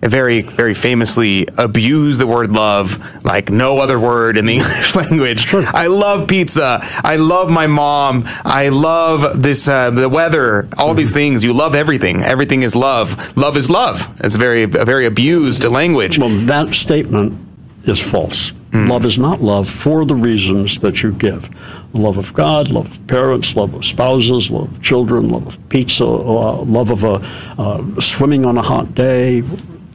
very, very famously abuse the word love like no other word in the English language. I love pizza. I love my mom. I love this, uh, the weather, all mm-hmm. these things. You love everything. Everything is love. Love is love. It's very, a very abused language. Well, that statement is false. Mm. Love is not love for the reasons that you give. Love of God, love of parents, love of spouses, love of children, love of pizza, uh, love of a, uh, swimming on a hot day,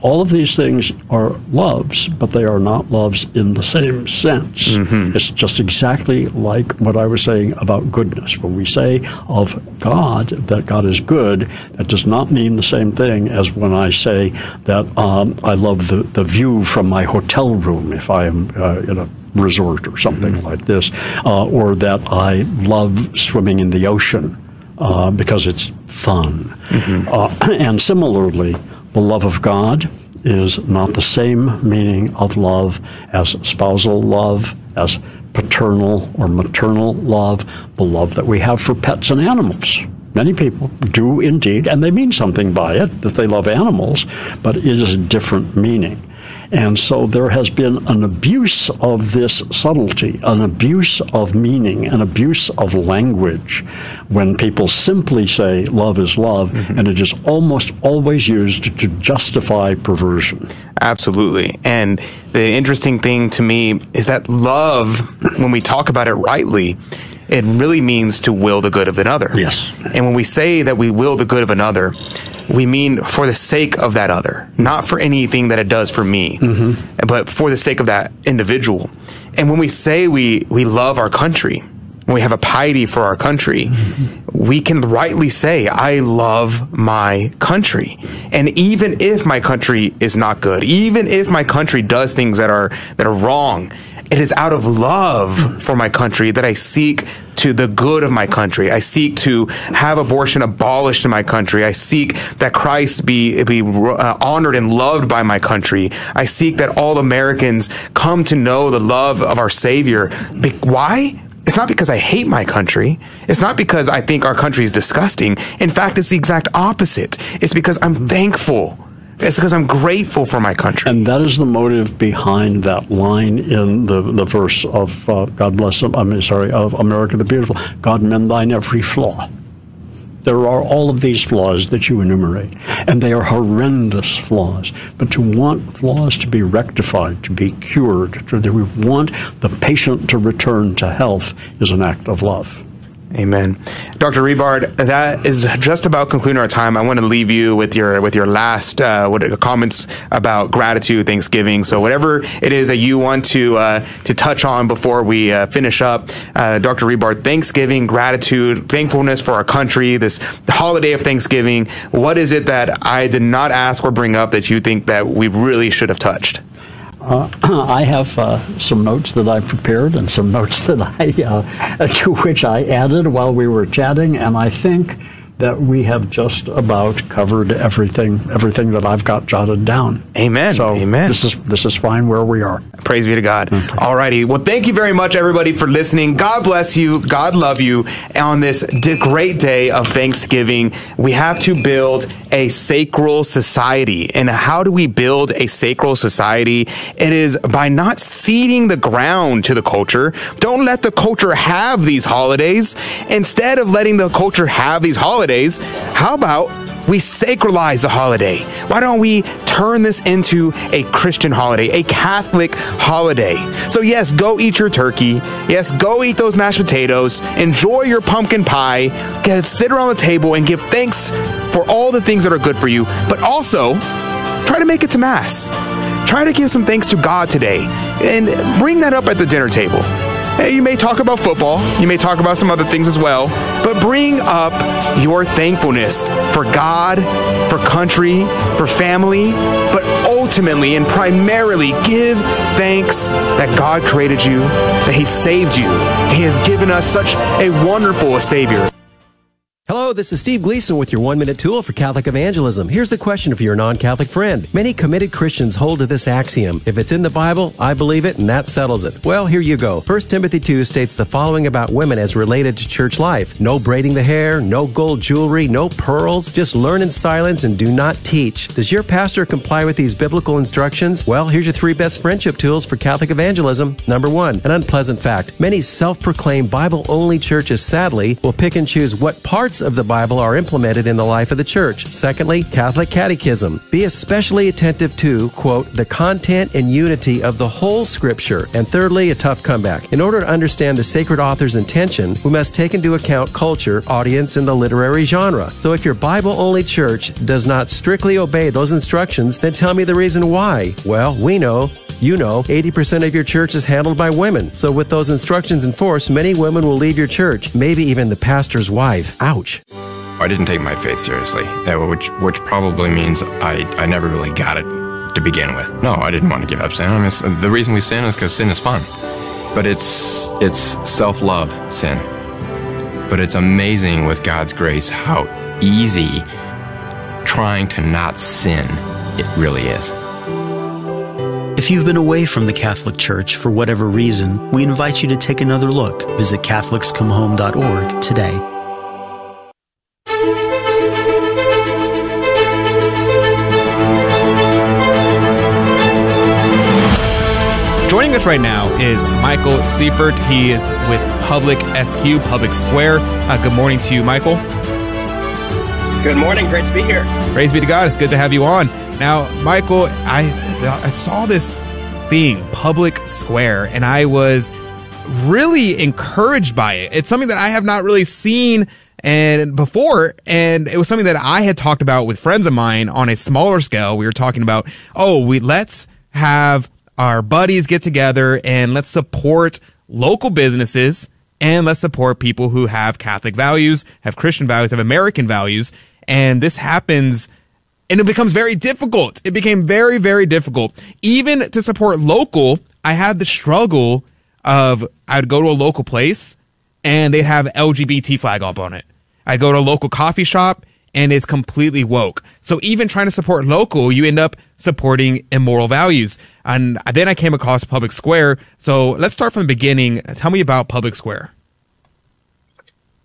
all of these things are loves, but they are not loves in the same sense. Mm-hmm. It's just exactly like what I was saying about goodness. When we say of God that God is good, that does not mean the same thing as when I say that um, I love the, the view from my hotel room if I am uh, in a resort or something mm-hmm. like this, uh, or that I love swimming in the ocean. Uh, because it's fun. Mm-hmm. Uh, and similarly, the love of God is not the same meaning of love as spousal love, as paternal or maternal love, the love that we have for pets and animals. Many people do indeed, and they mean something by it, that they love animals, but it is a different meaning. And so there has been an abuse of this subtlety, an abuse of meaning, an abuse of language when people simply say love is love, mm-hmm. and it is almost always used to justify perversion. Absolutely. And the interesting thing to me is that love, when we talk about it rightly, it really means to will the good of another. Yes. And when we say that we will the good of another, we mean for the sake of that other, not for anything that it does for me, mm-hmm. but for the sake of that individual. And when we say we, we love our country, when we have a piety for our country, mm-hmm. we can rightly say, I love my country. And even if my country is not good, even if my country does things that are, that are wrong, it is out of love for my country that I seek to the good of my country. I seek to have abortion abolished in my country. I seek that Christ be be uh, honored and loved by my country. I seek that all Americans come to know the love of our Savior. Be- why? It's not because I hate my country. It's not because I think our country is disgusting. In fact, it's the exact opposite. It's because I'm thankful it's because I'm grateful for my country. And that is the motive behind that line in the, the verse of uh, God bless I'm sorry, of America the Beautiful. God mend thine every flaw. There are all of these flaws that you enumerate, and they are horrendous flaws. But to want flaws to be rectified, to be cured, to want the patient to return to health is an act of love. Amen. Dr. Rebard, that is just about concluding our time. I want to leave you with your with your last uh, what comments about gratitude, Thanksgiving. So whatever it is that you want to uh, to touch on before we uh, finish up, uh, Dr. Rebard, Thanksgiving, gratitude, thankfulness for our country, this holiday of Thanksgiving. What is it that I did not ask or bring up that you think that we really should have touched? Uh, I have uh, some notes that I prepared and some notes that I uh, to which I added while we were chatting, and I think that we have just about covered everything, everything that I've got jotted down. Amen. So Amen. this is this is fine where we are. Praise be to God. All righty. Well, thank you very much, everybody, for listening. God bless you. God love you. On this great day of Thanksgiving, we have to build a sacral society. And how do we build a sacral society? It is by not ceding the ground to the culture. Don't let the culture have these holidays. Instead of letting the culture have these holidays, how about we sacralize the holiday. Why don't we turn this into a Christian holiday, a Catholic holiday? So, yes, go eat your turkey. Yes, go eat those mashed potatoes. Enjoy your pumpkin pie. Get, sit around the table and give thanks for all the things that are good for you. But also, try to make it to Mass. Try to give some thanks to God today and bring that up at the dinner table. Hey, you may talk about football, you may talk about some other things as well, but bring up your thankfulness for God, for country, for family, but ultimately and primarily give thanks that God created you, that He saved you. He has given us such a wonderful Savior. Hello, this is Steve Gleason with your one minute tool for Catholic evangelism. Here's the question for your non Catholic friend. Many committed Christians hold to this axiom if it's in the Bible, I believe it, and that settles it. Well, here you go. 1 Timothy 2 states the following about women as related to church life no braiding the hair, no gold jewelry, no pearls, just learn in silence and do not teach. Does your pastor comply with these biblical instructions? Well, here's your three best friendship tools for Catholic evangelism. Number one, an unpleasant fact. Many self proclaimed Bible only churches sadly will pick and choose what parts of the Bible are implemented in the life of the church. Secondly, Catholic Catechism. Be especially attentive to, quote, the content and unity of the whole scripture. And thirdly, a tough comeback. In order to understand the sacred author's intention, we must take into account culture, audience, and the literary genre. So if your Bible only church does not strictly obey those instructions, then tell me the reason why. Well, we know you know, 80% of your church is handled by women. So with those instructions in force, many women will leave your church, maybe even the pastor's wife. Ouch. I didn't take my faith seriously, uh, which which probably means I, I never really got it to begin with. No, I didn't want to give up sin. I mean, the reason we sin is because sin is fun, but it's it's self love sin. But it's amazing with God's grace how easy trying to not sin it really is. If you've been away from the Catholic Church for whatever reason, we invite you to take another look. Visit CatholicsComeHome.org today. Joining us right now is Michael Seifert. He is with Public SQ, Public Square. Uh, good morning to you, Michael. Good morning. Great to be here. Praise be to God. It's good to have you on. Now, Michael, I I saw this thing, Public Square, and I was really encouraged by it. It's something that I have not really seen and before and it was something that I had talked about with friends of mine on a smaller scale. We were talking about, "Oh, we let's have our buddies get together and let's support local businesses and let's support people who have Catholic values, have Christian values, have American values." And this happens and it becomes very difficult. It became very, very difficult. Even to support local, I had the struggle of I'd go to a local place and they'd have LGBT flag up on it. I'd go to a local coffee shop and it's completely woke. So even trying to support local, you end up supporting immoral values. And then I came across Public Square. So let's start from the beginning. Tell me about Public Square.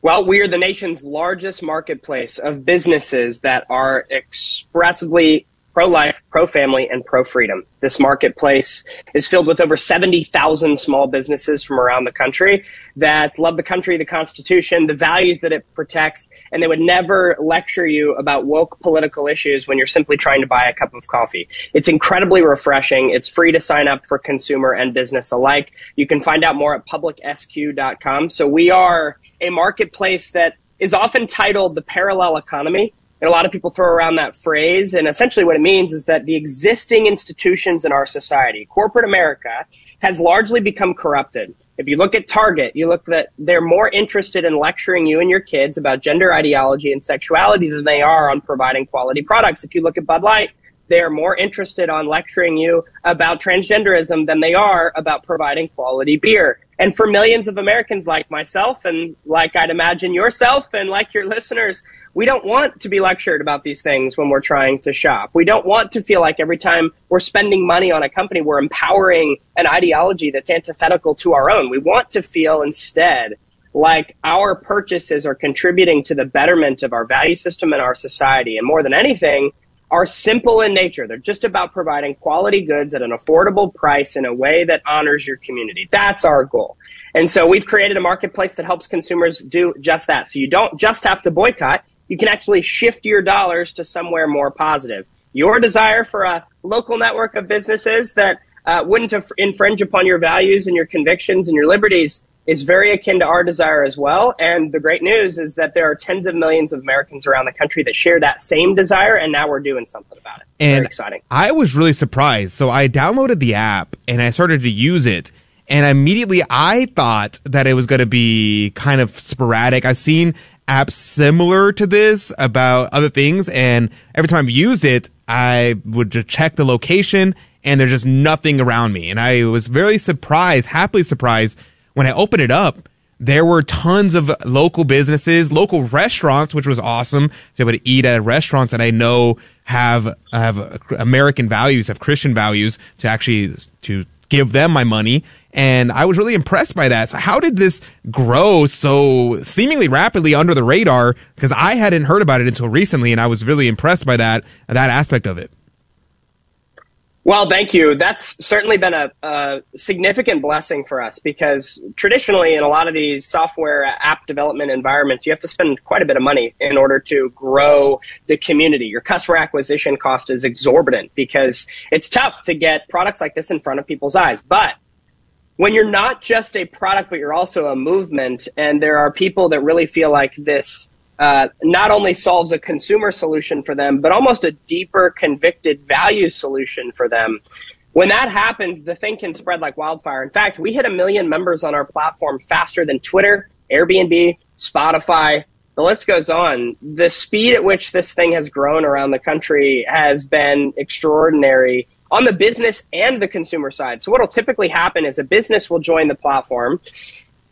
Well, we are the nation's largest marketplace of businesses that are expressively pro life, pro family, and pro freedom. This marketplace is filled with over 70,000 small businesses from around the country that love the country, the Constitution, the values that it protects, and they would never lecture you about woke political issues when you're simply trying to buy a cup of coffee. It's incredibly refreshing. It's free to sign up for consumer and business alike. You can find out more at publicsq.com. So we are a marketplace that is often titled the parallel economy. And a lot of people throw around that phrase. And essentially, what it means is that the existing institutions in our society, corporate America, has largely become corrupted. If you look at Target, you look that they're more interested in lecturing you and your kids about gender ideology and sexuality than they are on providing quality products. If you look at Bud Light, they're more interested on lecturing you about transgenderism than they are about providing quality beer. And for millions of Americans like myself and like I'd imagine yourself and like your listeners, we don't want to be lectured about these things when we're trying to shop. We don't want to feel like every time we're spending money on a company, we're empowering an ideology that's antithetical to our own. We want to feel instead like our purchases are contributing to the betterment of our value system and our society. And more than anything, are simple in nature. They're just about providing quality goods at an affordable price in a way that honors your community. That's our goal. And so we've created a marketplace that helps consumers do just that. So you don't just have to boycott, you can actually shift your dollars to somewhere more positive. Your desire for a local network of businesses that uh, wouldn't infringe upon your values and your convictions and your liberties is very akin to our desire as well. And the great news is that there are tens of millions of Americans around the country that share that same desire, and now we're doing something about it. And very exciting. I was really surprised. So I downloaded the app and I started to use it. And immediately I thought that it was going to be kind of sporadic. I've seen apps similar to this about other things. And every time I've used it, I would just check the location and there's just nothing around me. And I was very surprised, happily surprised when I opened it up, there were tons of local businesses, local restaurants, which was awesome to be able to eat at restaurants that I know have have American values, have Christian values to actually to give them my money. And I was really impressed by that. So how did this grow so seemingly rapidly under the radar? Because I hadn't heard about it until recently, and I was really impressed by that that aspect of it. Well, thank you. That's certainly been a, a, significant blessing for us because traditionally, in a lot of these software app development environments, you have to spend quite a bit of money in order to grow the community. Your customer acquisition cost is exorbitant because it's tough to get products like this in front of people's eyes. But when you're not just a product, but you're also a movement, and there are people that really feel like this uh, not only solves a consumer solution for them, but almost a deeper convicted value solution for them. When that happens, the thing can spread like wildfire. In fact, we hit a million members on our platform faster than Twitter, Airbnb, Spotify. The list goes on. The speed at which this thing has grown around the country has been extraordinary on the business and the consumer side. So, what will typically happen is a business will join the platform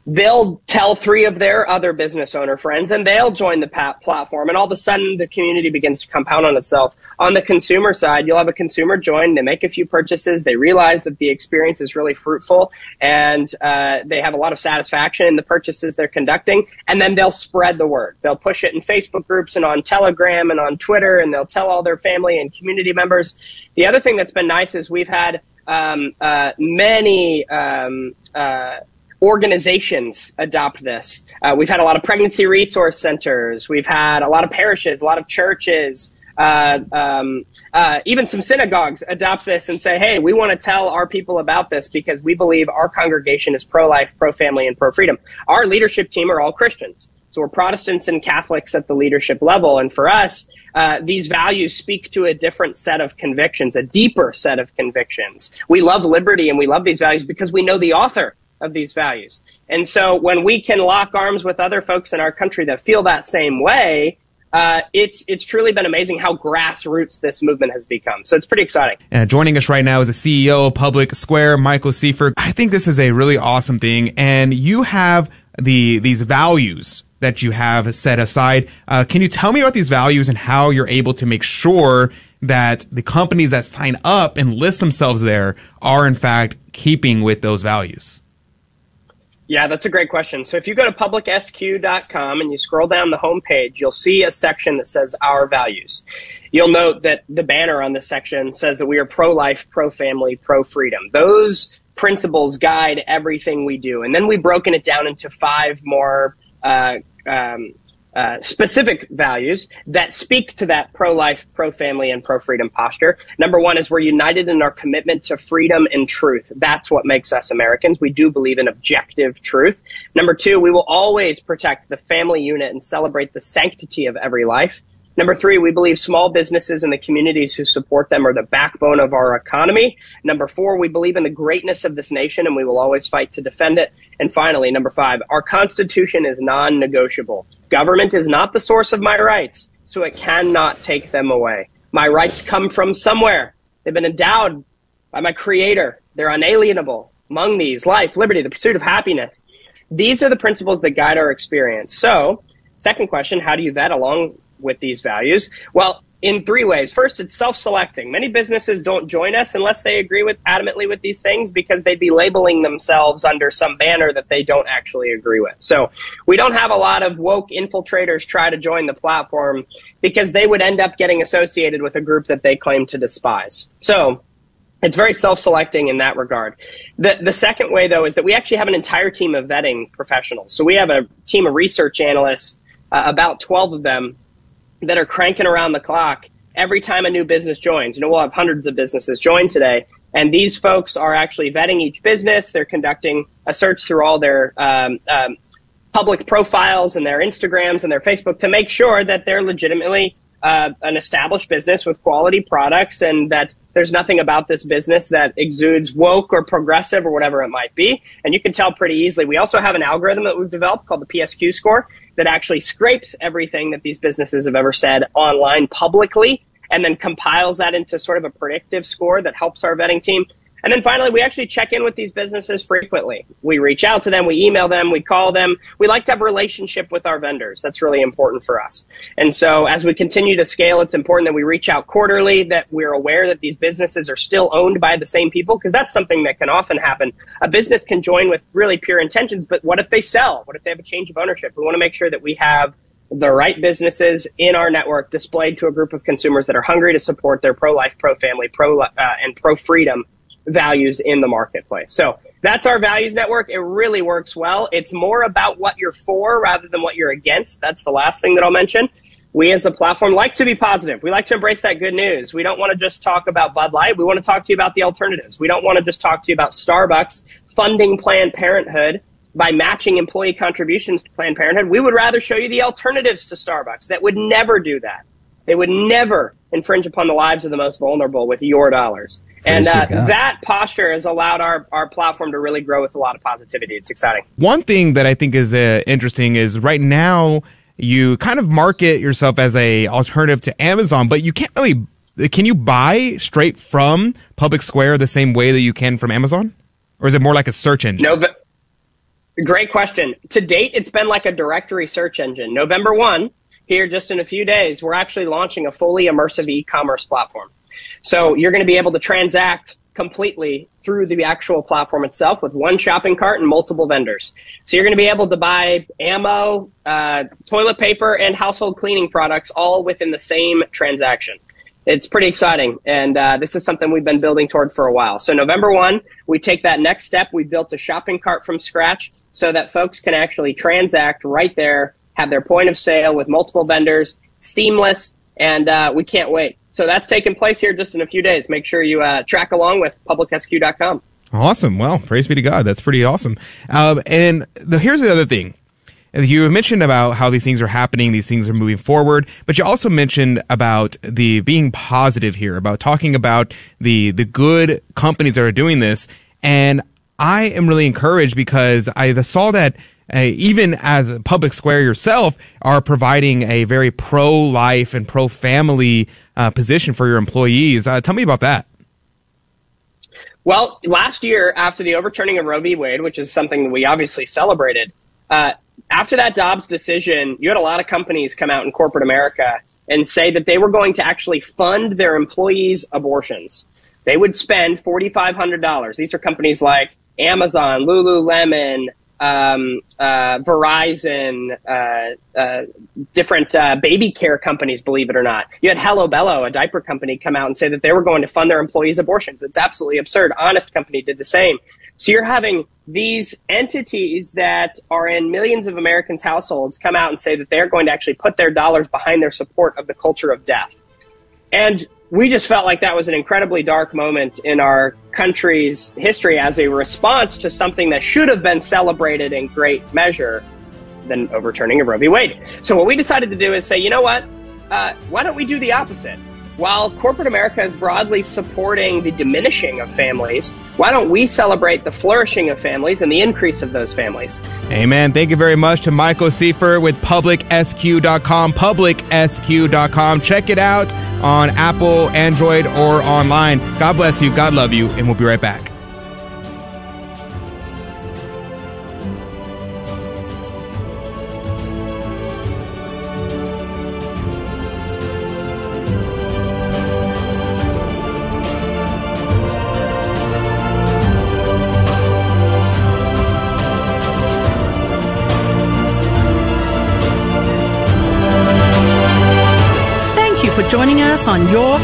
they'll tell three of their other business owner friends and they'll join the pat- platform and all of a sudden the community begins to compound on itself. On the consumer side you'll have a consumer join they make a few purchases they realize that the experience is really fruitful and uh, they have a lot of satisfaction in the purchases they're conducting and then they'll spread the word. They'll push it in facebook groups and on telegram and on twitter and they'll tell all their family and community members. The other thing that's been nice is we've had um, uh, many um, uh, organizations adopt this. Uh, we've had a lot of pregnancy resource centers. We've had a lot of parishes, a lot of churches, uh, um, uh, even some synagogues adopt this and say, hey, we want to tell our people about this because we believe our congregation is pro life, pro family, and pro freedom. Our leadership team are all Christians. So we're Protestants and Catholics at the leadership level. And for us, uh, these values speak to a different set of convictions, a deeper set of convictions. We love liberty and we love these values because we know the author of these values. And so when we can lock arms with other folks in our country that feel that same way, uh, it's it's truly been amazing how grassroots this movement has become. So it's pretty exciting. And joining us right now is the CEO of Public Square, Michael Seifert. I think this is a really awesome thing, and you have the these values that you have set aside. Uh, can you tell me about these values and how you're able to make sure that the companies that sign up and list themselves there are in fact keeping with those values? Yeah, that's a great question. So if you go to publicsq.com and you scroll down the homepage, you'll see a section that says Our Values. You'll note that the banner on this section says that we are pro life, pro family, pro freedom. Those principles guide everything we do. And then we've broken it down into five more uh, um, uh, specific values that speak to that pro life, pro family, and pro freedom posture. Number one is we're united in our commitment to freedom and truth. That's what makes us Americans. We do believe in objective truth. Number two, we will always protect the family unit and celebrate the sanctity of every life. Number three, we believe small businesses and the communities who support them are the backbone of our economy. Number four, we believe in the greatness of this nation and we will always fight to defend it. And finally, number five, our Constitution is non negotiable. Government is not the source of my rights, so it cannot take them away. My rights come from somewhere. They've been endowed by my Creator, they're unalienable. Among these, life, liberty, the pursuit of happiness. These are the principles that guide our experience. So, second question how do you vet along with these values? Well, in three ways. First, it's self-selecting. Many businesses don't join us unless they agree with adamantly with these things because they'd be labeling themselves under some banner that they don't actually agree with. So we don't have a lot of woke infiltrators try to join the platform because they would end up getting associated with a group that they claim to despise. So it's very self-selecting in that regard. The the second way though is that we actually have an entire team of vetting professionals. So we have a team of research analysts, uh, about 12 of them that are cranking around the clock every time a new business joins. You know, we'll have hundreds of businesses join today, and these folks are actually vetting each business. They're conducting a search through all their um, um, public profiles and their Instagrams and their Facebook to make sure that they're legitimately uh, an established business with quality products and that there's nothing about this business that exudes woke or progressive or whatever it might be. And you can tell pretty easily. We also have an algorithm that we've developed called the PSQ score that actually scrapes everything that these businesses have ever said online publicly and then compiles that into sort of a predictive score that helps our vetting team. And then finally, we actually check in with these businesses frequently. We reach out to them, we email them, we call them. We like to have a relationship with our vendors. That's really important for us. And so as we continue to scale, it's important that we reach out quarterly, that we're aware that these businesses are still owned by the same people, because that's something that can often happen. A business can join with really pure intentions, but what if they sell? What if they have a change of ownership? We want to make sure that we have the right businesses in our network displayed to a group of consumers that are hungry to support their pro-life, pro-family, pro uh, and pro-freedom values in the marketplace. So that's our values network. It really works well. It's more about what you're for rather than what you're against. That's the last thing that I'll mention. We as a platform like to be positive. We like to embrace that good news. We don't want to just talk about Bud Light. We want to talk to you about the alternatives. We don't want to just talk to you about Starbucks funding Planned Parenthood by matching employee contributions to Planned Parenthood. We would rather show you the alternatives to Starbucks that would never do that. They would never infringe upon the lives of the most vulnerable with your dollars. And uh, that posture has allowed our, our platform to really grow with a lot of positivity. It's exciting. One thing that I think is uh, interesting is right now you kind of market yourself as a alternative to Amazon, but you can't really. Can you buy straight from Public Square the same way that you can from Amazon, or is it more like a search engine? No, great question. To date, it's been like a directory search engine. November one, here just in a few days, we're actually launching a fully immersive e-commerce platform. So you're going to be able to transact completely through the actual platform itself with one shopping cart and multiple vendors. So you're going to be able to buy ammo, uh, toilet paper, and household cleaning products all within the same transaction. It's pretty exciting, and uh, this is something we've been building toward for a while. So November 1, we take that next step. We built a shopping cart from scratch so that folks can actually transact right there, have their point of sale with multiple vendors, seamless, and uh, we can't wait. So that's taking place here just in a few days. Make sure you uh, track along with publicsq.com. Awesome. Well, praise be to God. That's pretty awesome. Um, and the, here's the other thing. You mentioned about how these things are happening, these things are moving forward, but you also mentioned about the being positive here, about talking about the the good companies that are doing this. And I am really encouraged because I saw that uh, even as a public square yourself, are providing a very pro life and pro family uh, position for your employees. Uh, tell me about that. Well, last year, after the overturning of Roe v. Wade, which is something that we obviously celebrated, uh, after that Dobbs decision, you had a lot of companies come out in corporate America and say that they were going to actually fund their employees' abortions. They would spend $4,500. These are companies like Amazon, Lululemon, um, uh, Verizon, uh, uh, different uh, baby care companies, believe it or not. You had Hello Bello, a diaper company, come out and say that they were going to fund their employees' abortions. It's absolutely absurd. Honest Company did the same. So you're having these entities that are in millions of Americans' households come out and say that they're going to actually put their dollars behind their support of the culture of death. And we just felt like that was an incredibly dark moment in our country's history as a response to something that should have been celebrated in great measure than overturning of Roe v. Wade. So what we decided to do is say, you know what? Uh, why don't we do the opposite? While corporate America is broadly supporting the diminishing of families, why don't we celebrate the flourishing of families and the increase of those families? Amen. Thank you very much to Michael Seifert with publicsq.com, publicsq.com. Check it out on Apple, Android, or online. God bless you. God love you. And we'll be right back.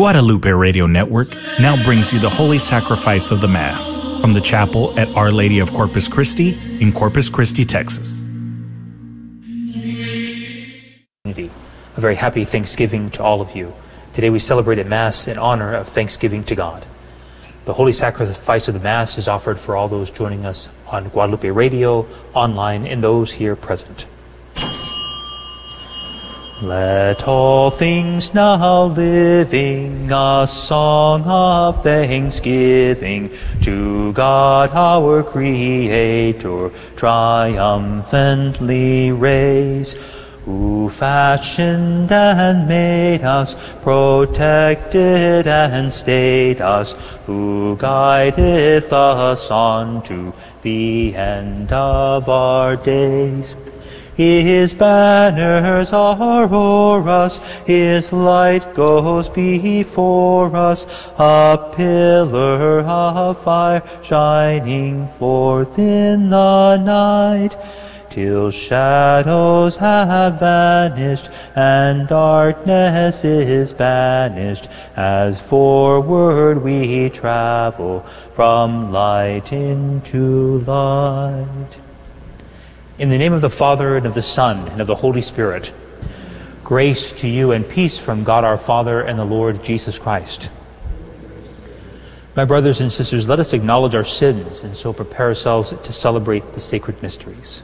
Guadalupe Radio Network now brings you the Holy Sacrifice of the Mass from the chapel at Our Lady of Corpus Christi in Corpus Christi, Texas. A very happy Thanksgiving to all of you. Today we celebrate a Mass in honor of Thanksgiving to God. The Holy Sacrifice of the Mass is offered for all those joining us on Guadalupe Radio, online, and those here present. Let all things now living a song of thanksgiving to God our Creator triumphantly raise, who fashioned and made us, protected and stayed us, who guideth us on to the end of our days. His banners are o'er us, His light goes before us, a pillar of fire shining forth in the night, till shadows have vanished and darkness is banished, as forward we travel from light into light. In the name of the Father, and of the Son, and of the Holy Spirit, grace to you and peace from God our Father and the Lord Jesus Christ. My brothers and sisters, let us acknowledge our sins and so prepare ourselves to celebrate the sacred mysteries.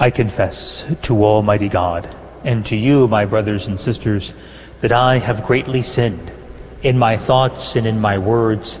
I confess to Almighty God and to you, my brothers and sisters, that I have greatly sinned in my thoughts and in my words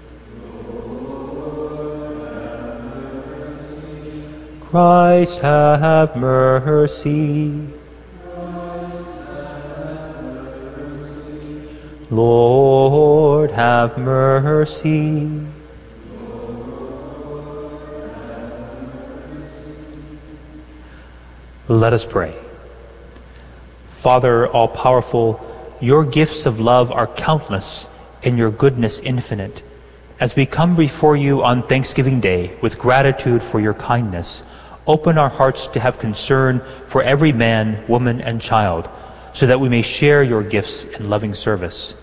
Christ have mercy. Lord have mercy. Let us pray. Father, all powerful, your gifts of love are countless and your goodness infinite. As we come before you on Thanksgiving Day with gratitude for your kindness, open our hearts to have concern for every man, woman, and child, so that we may share your gifts in loving service.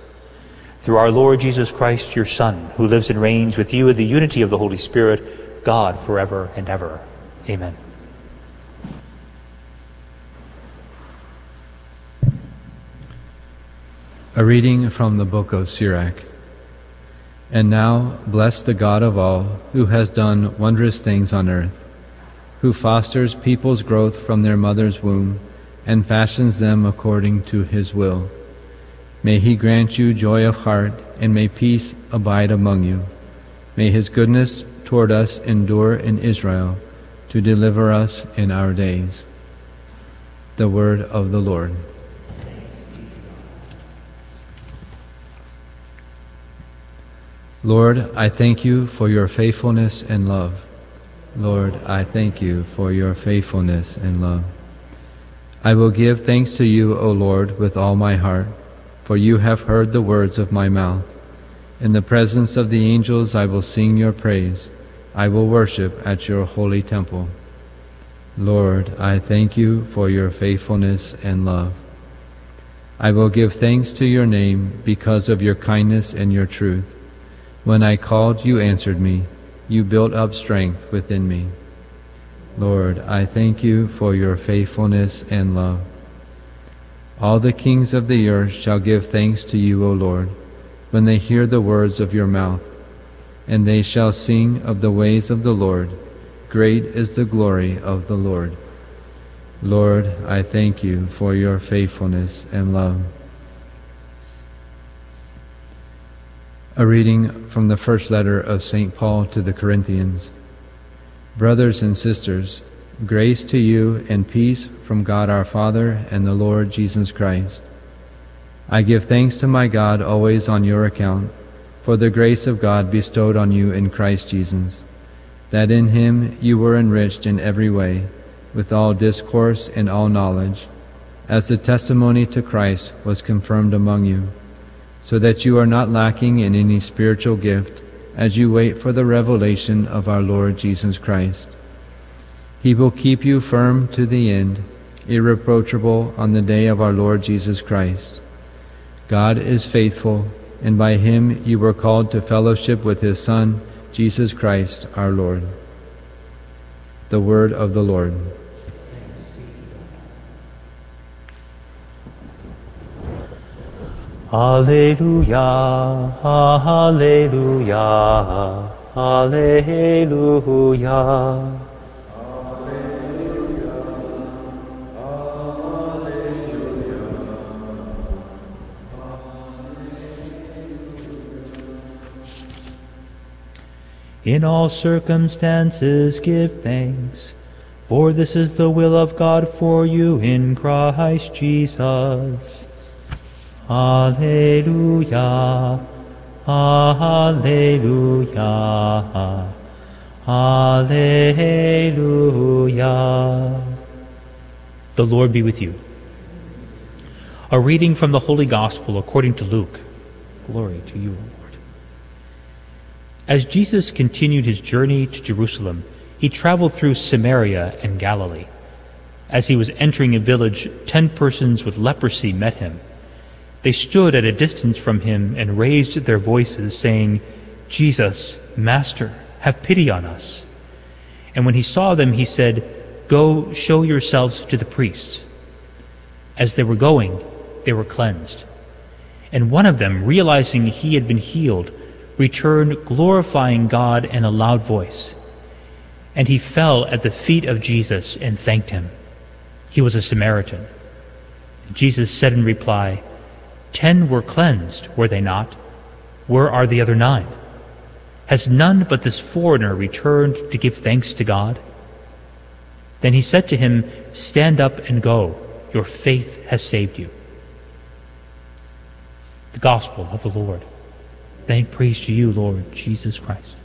Through our Lord Jesus Christ, your Son, who lives and reigns with you in the unity of the Holy Spirit, God forever and ever. Amen. A reading from the book of Sirach. And now bless the God of all, who has done wondrous things on earth, who fosters people's growth from their mother's womb, and fashions them according to his will. May he grant you joy of heart, and may peace abide among you. May his goodness toward us endure in Israel, to deliver us in our days. The word of the Lord. Lord, I thank you for your faithfulness and love. Lord, I thank you for your faithfulness and love. I will give thanks to you, O Lord, with all my heart, for you have heard the words of my mouth. In the presence of the angels I will sing your praise. I will worship at your holy temple. Lord, I thank you for your faithfulness and love. I will give thanks to your name because of your kindness and your truth. When I called, you answered me. You built up strength within me. Lord, I thank you for your faithfulness and love. All the kings of the earth shall give thanks to you, O Lord, when they hear the words of your mouth, and they shall sing of the ways of the Lord. Great is the glory of the Lord. Lord, I thank you for your faithfulness and love. A reading from the first letter of St. Paul to the Corinthians. Brothers and sisters, grace to you and peace from God our Father and the Lord Jesus Christ. I give thanks to my God always on your account for the grace of God bestowed on you in Christ Jesus, that in him you were enriched in every way with all discourse and all knowledge, as the testimony to Christ was confirmed among you, so that you are not lacking in any spiritual gift as you wait for the revelation of our Lord Jesus Christ. He will keep you firm to the end, irreproachable on the day of our Lord Jesus Christ. God is faithful, and by him you were called to fellowship with his Son, Jesus Christ our Lord. The word of the Lord. Alleluia, Alleluia, Alleluia. In all circumstances give thanks, for this is the will of God for you in Christ Jesus. Alleluia, Alleluia, Alleluia. The Lord be with you. A reading from the Holy Gospel according to Luke. Glory to you, Lord. As Jesus continued his journey to Jerusalem, he traveled through Samaria and Galilee. As he was entering a village, ten persons with leprosy met him. They stood at a distance from him and raised their voices, saying, Jesus, Master, have pity on us. And when he saw them, he said, Go show yourselves to the priests. As they were going, they were cleansed. And one of them, realizing he had been healed, returned glorifying God in a loud voice. And he fell at the feet of Jesus and thanked him. He was a Samaritan. Jesus said in reply, Ten were cleansed, were they not? Where are the other nine? Has none but this foreigner returned to give thanks to God? Then he said to him, Stand up and go. Your faith has saved you. The Gospel of the Lord. Thank praise to you, Lord Jesus Christ.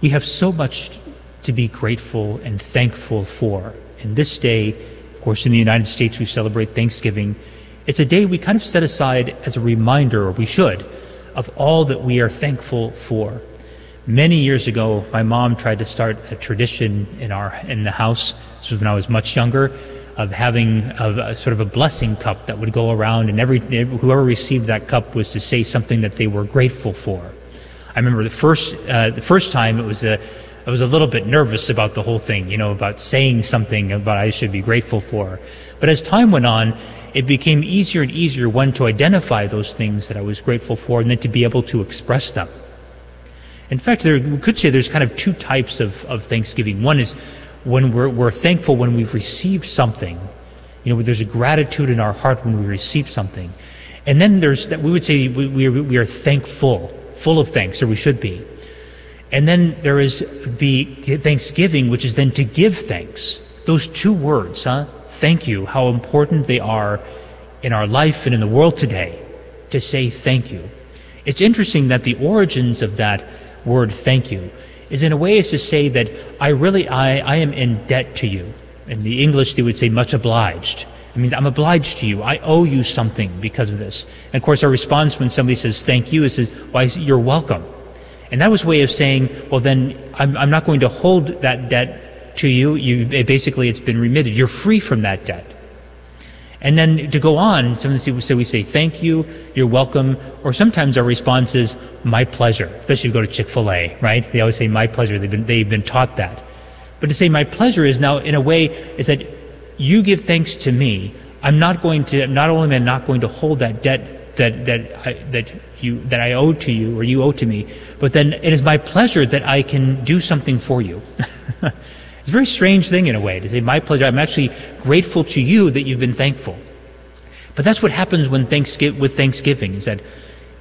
We have so much to be grateful and thankful for. In this day, of course, in the United States, we celebrate Thanksgiving. It's a day we kind of set aside as a reminder, or we should, of all that we are thankful for. Many years ago, my mom tried to start a tradition in our in the house. This was when I was much younger, of having a, a sort of a blessing cup that would go around, and every whoever received that cup was to say something that they were grateful for. I remember the first uh, the first time it was a I was a little bit nervous about the whole thing, you know, about saying something about I should be grateful for. But as time went on, it became easier and easier one to identify those things that I was grateful for, and then to be able to express them. In fact, there, we could say there's kind of two types of, of Thanksgiving. One is when we're, we're thankful when we've received something. You know, there's a gratitude in our heart when we receive something. And then there's that we would say we, we, are, we are thankful, full of thanks, or we should be. And then there is be thanksgiving, which is then to give thanks. Those two words, huh? Thank you, how important they are in our life and in the world today to say thank you. It's interesting that the origins of that word thank you is in a way is to say that I really I, I am in debt to you. In the English they would say much obliged. It means I'm obliged to you. I owe you something because of this. And of course our response when somebody says thank you is says, why you're welcome. And that was a way of saying, well then I'm, I'm not going to hold that debt to you, you basically it's been remitted. You're free from that debt. And then to go on, sometimes say, we say thank you, you're welcome, or sometimes our response is my pleasure, especially if you go to Chick fil A, right? They always say my pleasure. They've been, they've been taught that. But to say my pleasure is now, in a way, is that you give thanks to me. I'm not going to, not only am I not going to hold that debt that, that, I, that, you, that I owe to you or you owe to me, but then it is my pleasure that I can do something for you. it's a very strange thing in a way to say, my pleasure. I'm actually grateful to you that you've been thankful. But that's what happens when Thanksgiving, with Thanksgiving, is that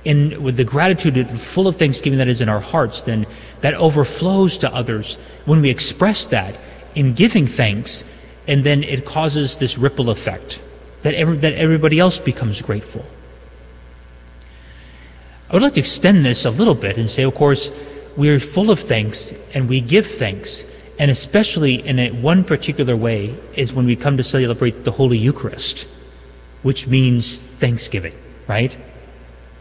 in, with the gratitude full of thanksgiving that is in our hearts, then that overflows to others when we express that in giving thanks, and then it causes this ripple effect that, every, that everybody else becomes grateful. I would like to extend this a little bit and say, of course, we are full of thanks and we give thanks, and especially in a, one particular way is when we come to celebrate the Holy Eucharist, which means thanksgiving, right?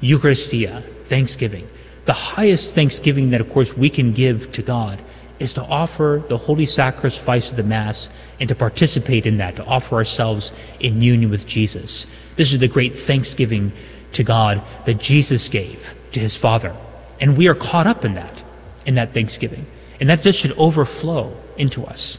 Eucharistia, thanksgiving. The highest thanksgiving that, of course, we can give to God is to offer the holy sacrifice of the Mass and to participate in that, to offer ourselves in union with Jesus. This is the great thanksgiving to God that Jesus gave to his Father. And we are caught up in that, in that thanksgiving. And that just should overflow into us.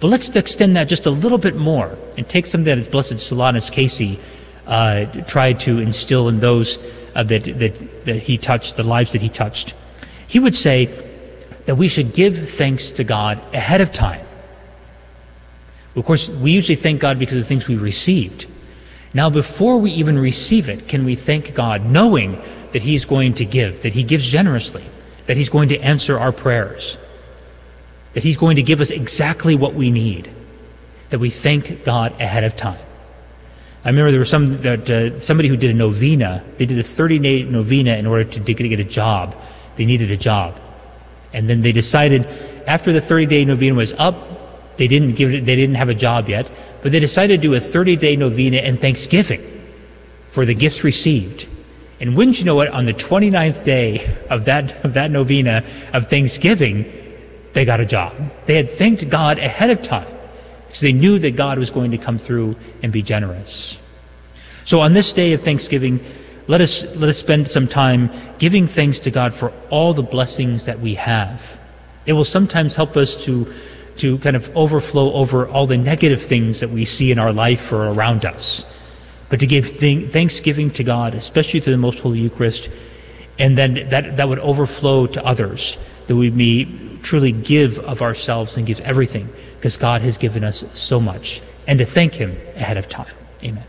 But let's extend that just a little bit more and take something that his Blessed Solanus Casey uh, tried to instill in those uh, that, that, that he touched, the lives that he touched. He would say that we should give thanks to God ahead of time. Of course, we usually thank God because of things we received. Now, before we even receive it, can we thank God knowing that He's going to give, that He gives generously, that He's going to answer our prayers, that He's going to give us exactly what we need, that we thank God ahead of time. I remember there was some that uh, somebody who did a novena. They did a 30-day novena in order to, to get a job. They needed a job, and then they decided after the 30-day novena was up, they didn't give it, they didn't have a job yet, but they decided to do a 30-day novena and Thanksgiving for the gifts received. And wouldn't you know it, on the 29th day of that, of that novena of Thanksgiving, they got a job. They had thanked God ahead of time because they knew that God was going to come through and be generous. So on this day of Thanksgiving, let us, let us spend some time giving thanks to God for all the blessings that we have. It will sometimes help us to to kind of overflow over all the negative things that we see in our life or around us. But to give thanksgiving to God, especially to the Most Holy Eucharist, and then that, that would overflow to others, that we may truly give of ourselves and give everything, because God has given us so much, and to thank Him ahead of time. Amen.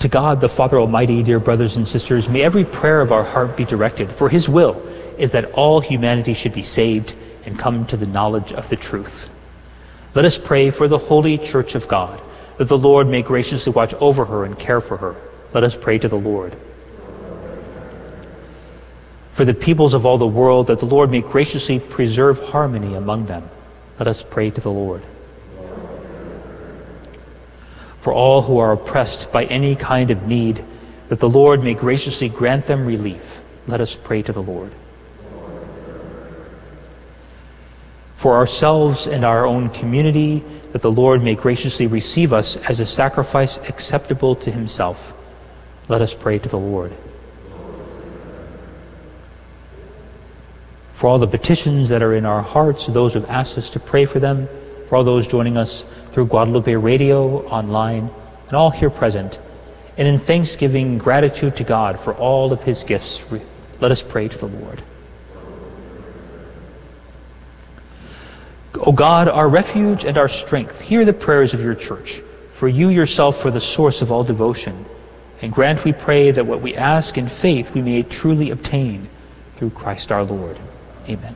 To God, the Father Almighty, dear brothers and sisters, may every prayer of our heart be directed, for His will is that all humanity should be saved and come to the knowledge of the truth. Let us pray for the Holy Church of God, that the Lord may graciously watch over her and care for her. Let us pray to the Lord. For the peoples of all the world, that the Lord may graciously preserve harmony among them. Let us pray to the Lord for all who are oppressed by any kind of need, that the Lord may graciously grant them relief. Let us pray to the Lord. For ourselves and our own community, that the Lord may graciously receive us as a sacrifice acceptable to himself. Let us pray to the Lord. For all the petitions that are in our hearts, those who have asked us to pray for them, for all those joining us through Guadalupe Radio, online, and all here present. And in thanksgiving, gratitude to God for all of his gifts, let us pray to the Lord. O God, our refuge and our strength, hear the prayers of your church, for you yourself are the source of all devotion. And grant, we pray, that what we ask in faith we may truly obtain through Christ our Lord. Amen.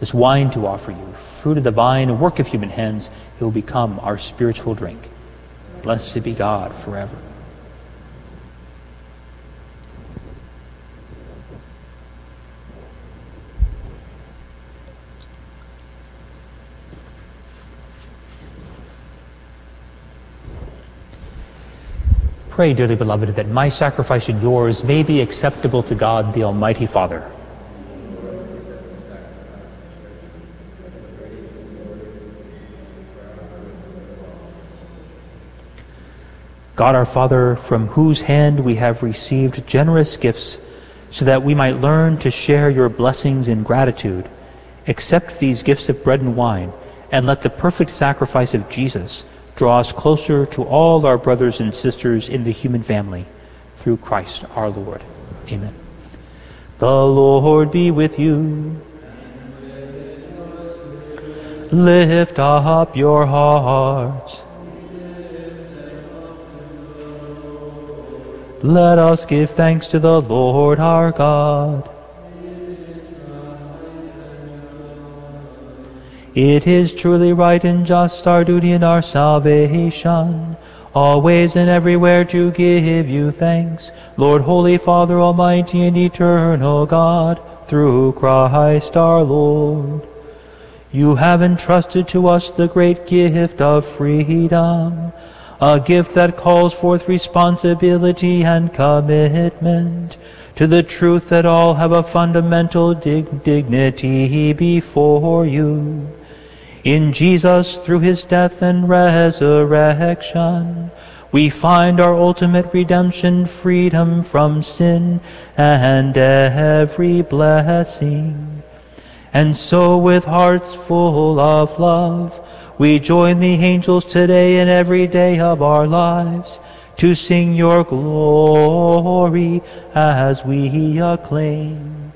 this wine to offer you, fruit of the vine, a work of human hands. It will become our spiritual drink. Blessed be God forever. Pray, dearly beloved, that my sacrifice and yours may be acceptable to God, the Almighty Father. God our Father, from whose hand we have received generous gifts, so that we might learn to share your blessings in gratitude, accept these gifts of bread and wine, and let the perfect sacrifice of Jesus draw us closer to all our brothers and sisters in the human family through Christ our Lord. Amen. The Lord be with you. Lift up your hearts. Let us give thanks to the Lord our God. It is truly right and just, our duty and our salvation, always and everywhere to give you thanks, Lord, Holy Father, Almighty and Eternal God, through Christ our Lord. You have entrusted to us the great gift of freedom, a gift that calls forth responsibility and commitment to the truth that all have a fundamental dig- dignity before you. In Jesus, through his death and resurrection, we find our ultimate redemption, freedom from sin, and every blessing. And so, with hearts full of love, we join the angels today and every day of our lives to sing your glory as we acclaim.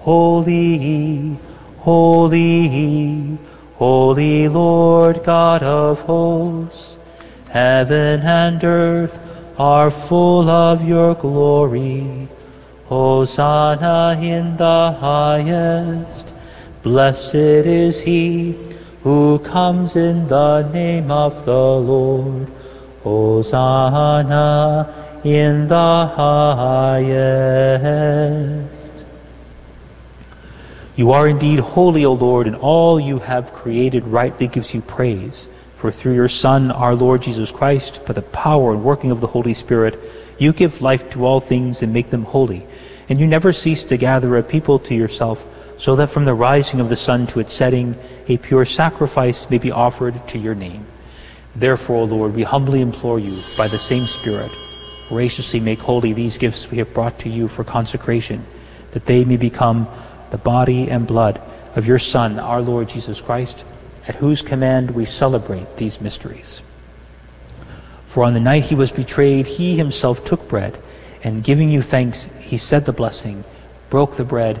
Holy, holy, holy Lord God of hosts. Heaven and earth are full of your glory. Hosanna in the highest. Blessed is he who comes in the name of the Lord. Hosanna in the highest. You are indeed holy, O Lord, and all you have created rightly gives you praise. For through your Son, our Lord Jesus Christ, by the power and working of the Holy Spirit, you give life to all things and make them holy. And you never cease to gather a people to yourself so that from the rising of the sun to its setting, a pure sacrifice may be offered to your name. Therefore, O Lord, we humbly implore you, by the same Spirit, graciously make holy these gifts we have brought to you for consecration, that they may become the body and blood of your Son, our Lord Jesus Christ, at whose command we celebrate these mysteries. For on the night he was betrayed, he himself took bread, and giving you thanks, he said the blessing, broke the bread,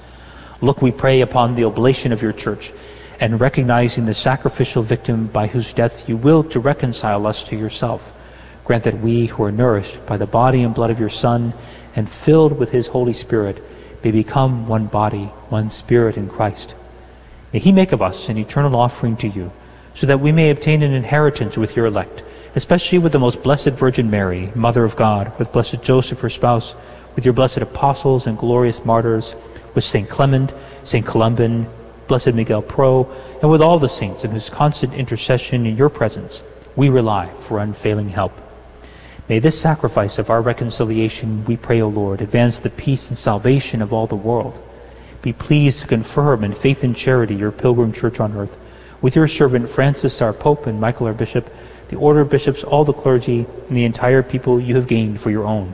Look, we pray upon the oblation of your church, and recognizing the sacrificial victim by whose death you will to reconcile us to yourself. Grant that we who are nourished by the body and blood of your Son and filled with his Holy Spirit may become one body, one spirit in Christ. May he make of us an eternal offering to you, so that we may obtain an inheritance with your elect, especially with the most blessed Virgin Mary, Mother of God, with blessed Joseph, her spouse, with your blessed apostles and glorious martyrs, with St. Clement, St. Columban, blessed Miguel Pro, and with all the saints in whose constant intercession in your presence we rely for unfailing help. May this sacrifice of our reconciliation, we pray, O Lord, advance the peace and salvation of all the world. Be pleased to confirm in faith and charity your pilgrim church on earth, with your servant Francis, our Pope, and Michael, our Bishop, the order of bishops, all the clergy, and the entire people you have gained for your own.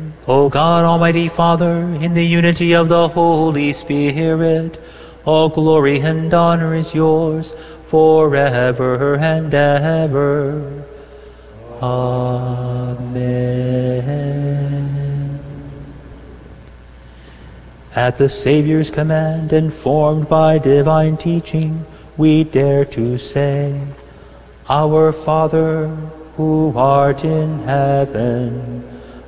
O God Almighty Father, in the unity of the Holy Spirit, all glory and honor is yours forever and ever. Amen. At the Saviour's command, informed by divine teaching, we dare to say, Our Father, who art in heaven,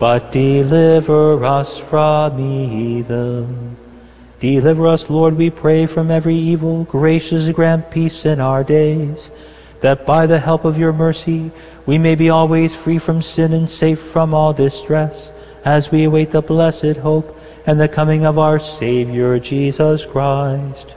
but deliver us from evil. Deliver us, Lord, we pray, from every evil. Graciously grant peace in our days, that by the help of your mercy we may be always free from sin and safe from all distress, as we await the blessed hope and the coming of our Savior Jesus Christ.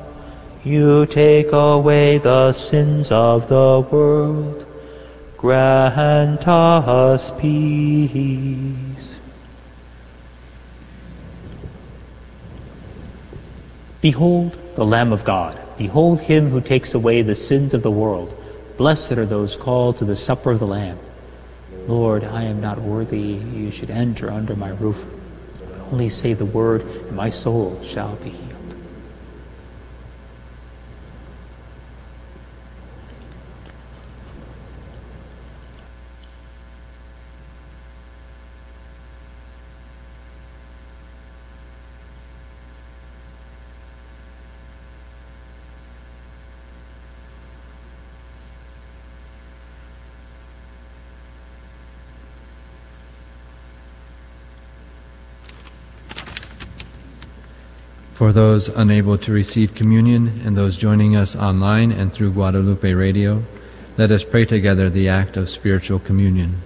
you take away the sins of the world. Grant us peace. Behold the Lamb of God. Behold him who takes away the sins of the world. Blessed are those called to the supper of the Lamb. Lord, I am not worthy you should enter under my roof. Only say the word, and my soul shall be healed. For those unable to receive communion and those joining us online and through Guadalupe Radio, let us pray together the act of spiritual communion.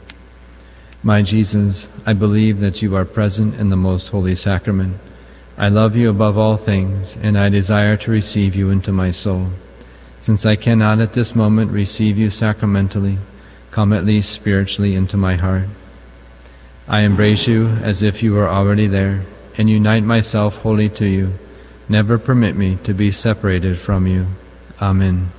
My Jesus, I believe that you are present in the most holy sacrament. I love you above all things, and I desire to receive you into my soul. Since I cannot at this moment receive you sacramentally, come at least spiritually into my heart. I embrace you as if you were already there, and unite myself wholly to you. Never permit me to be separated from you. Amen.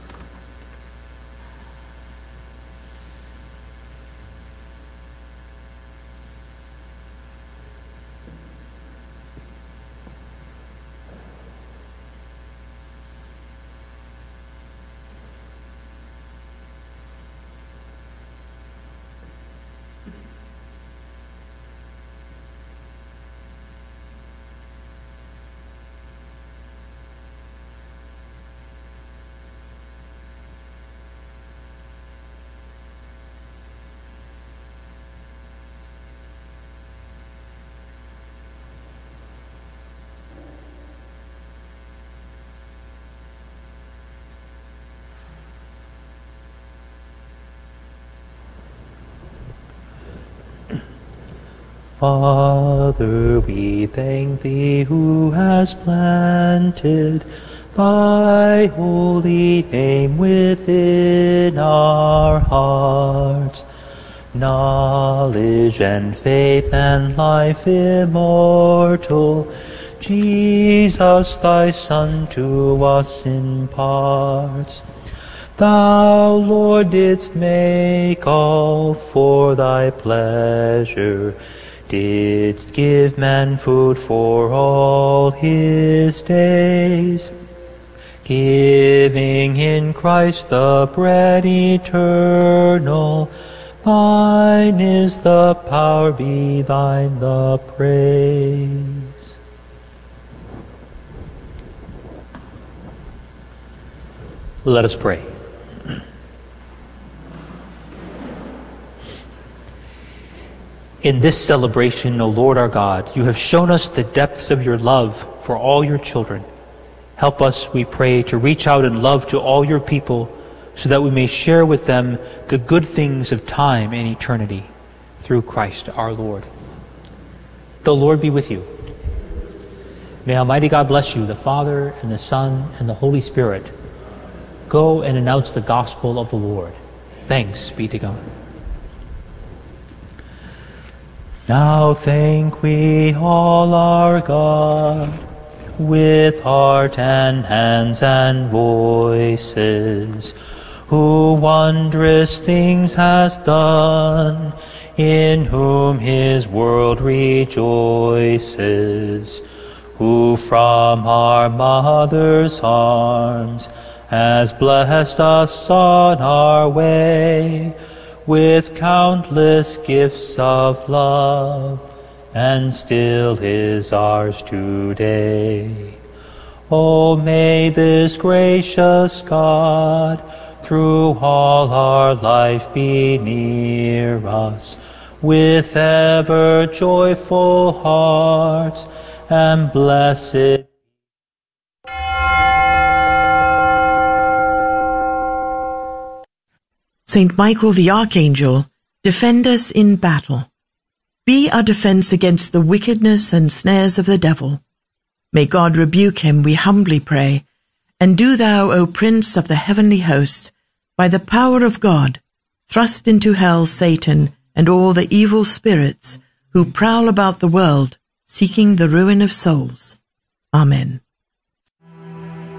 Father, we thank thee who has planted thy holy name within our hearts. Knowledge and faith and life immortal, Jesus thy Son to us imparts. Thou, Lord, didst make all for thy pleasure didst give man food for all his days, giving in Christ the bread eternal. Thine is the power, be thine the praise. Let us pray. In this celebration, O Lord our God, you have shown us the depths of your love for all your children. Help us, we pray, to reach out in love to all your people so that we may share with them the good things of time and eternity through Christ our Lord. The Lord be with you. May Almighty God bless you, the Father, and the Son, and the Holy Spirit. Go and announce the gospel of the Lord. Thanks be to God. Now thank we all our God with heart and hands and voices, who wondrous things has done, in whom his world rejoices, who from our mother's arms has blessed us on our way with countless gifts of love, and still is ours today. Oh, may this gracious God through all our life be near us with ever joyful hearts and blessed Saint Michael the Archangel, defend us in battle. Be our defense against the wickedness and snares of the devil. May God rebuke him, we humbly pray. And do thou, O Prince of the heavenly host, by the power of God, thrust into hell Satan and all the evil spirits who prowl about the world, seeking the ruin of souls. Amen.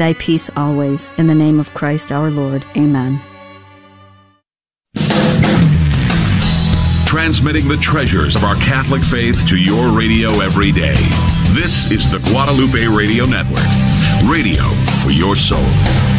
thy peace always. In the name of Christ our Lord. Amen. Transmitting the treasures of our Catholic faith to your radio every day. This is the Guadalupe Radio Network. Radio for your soul.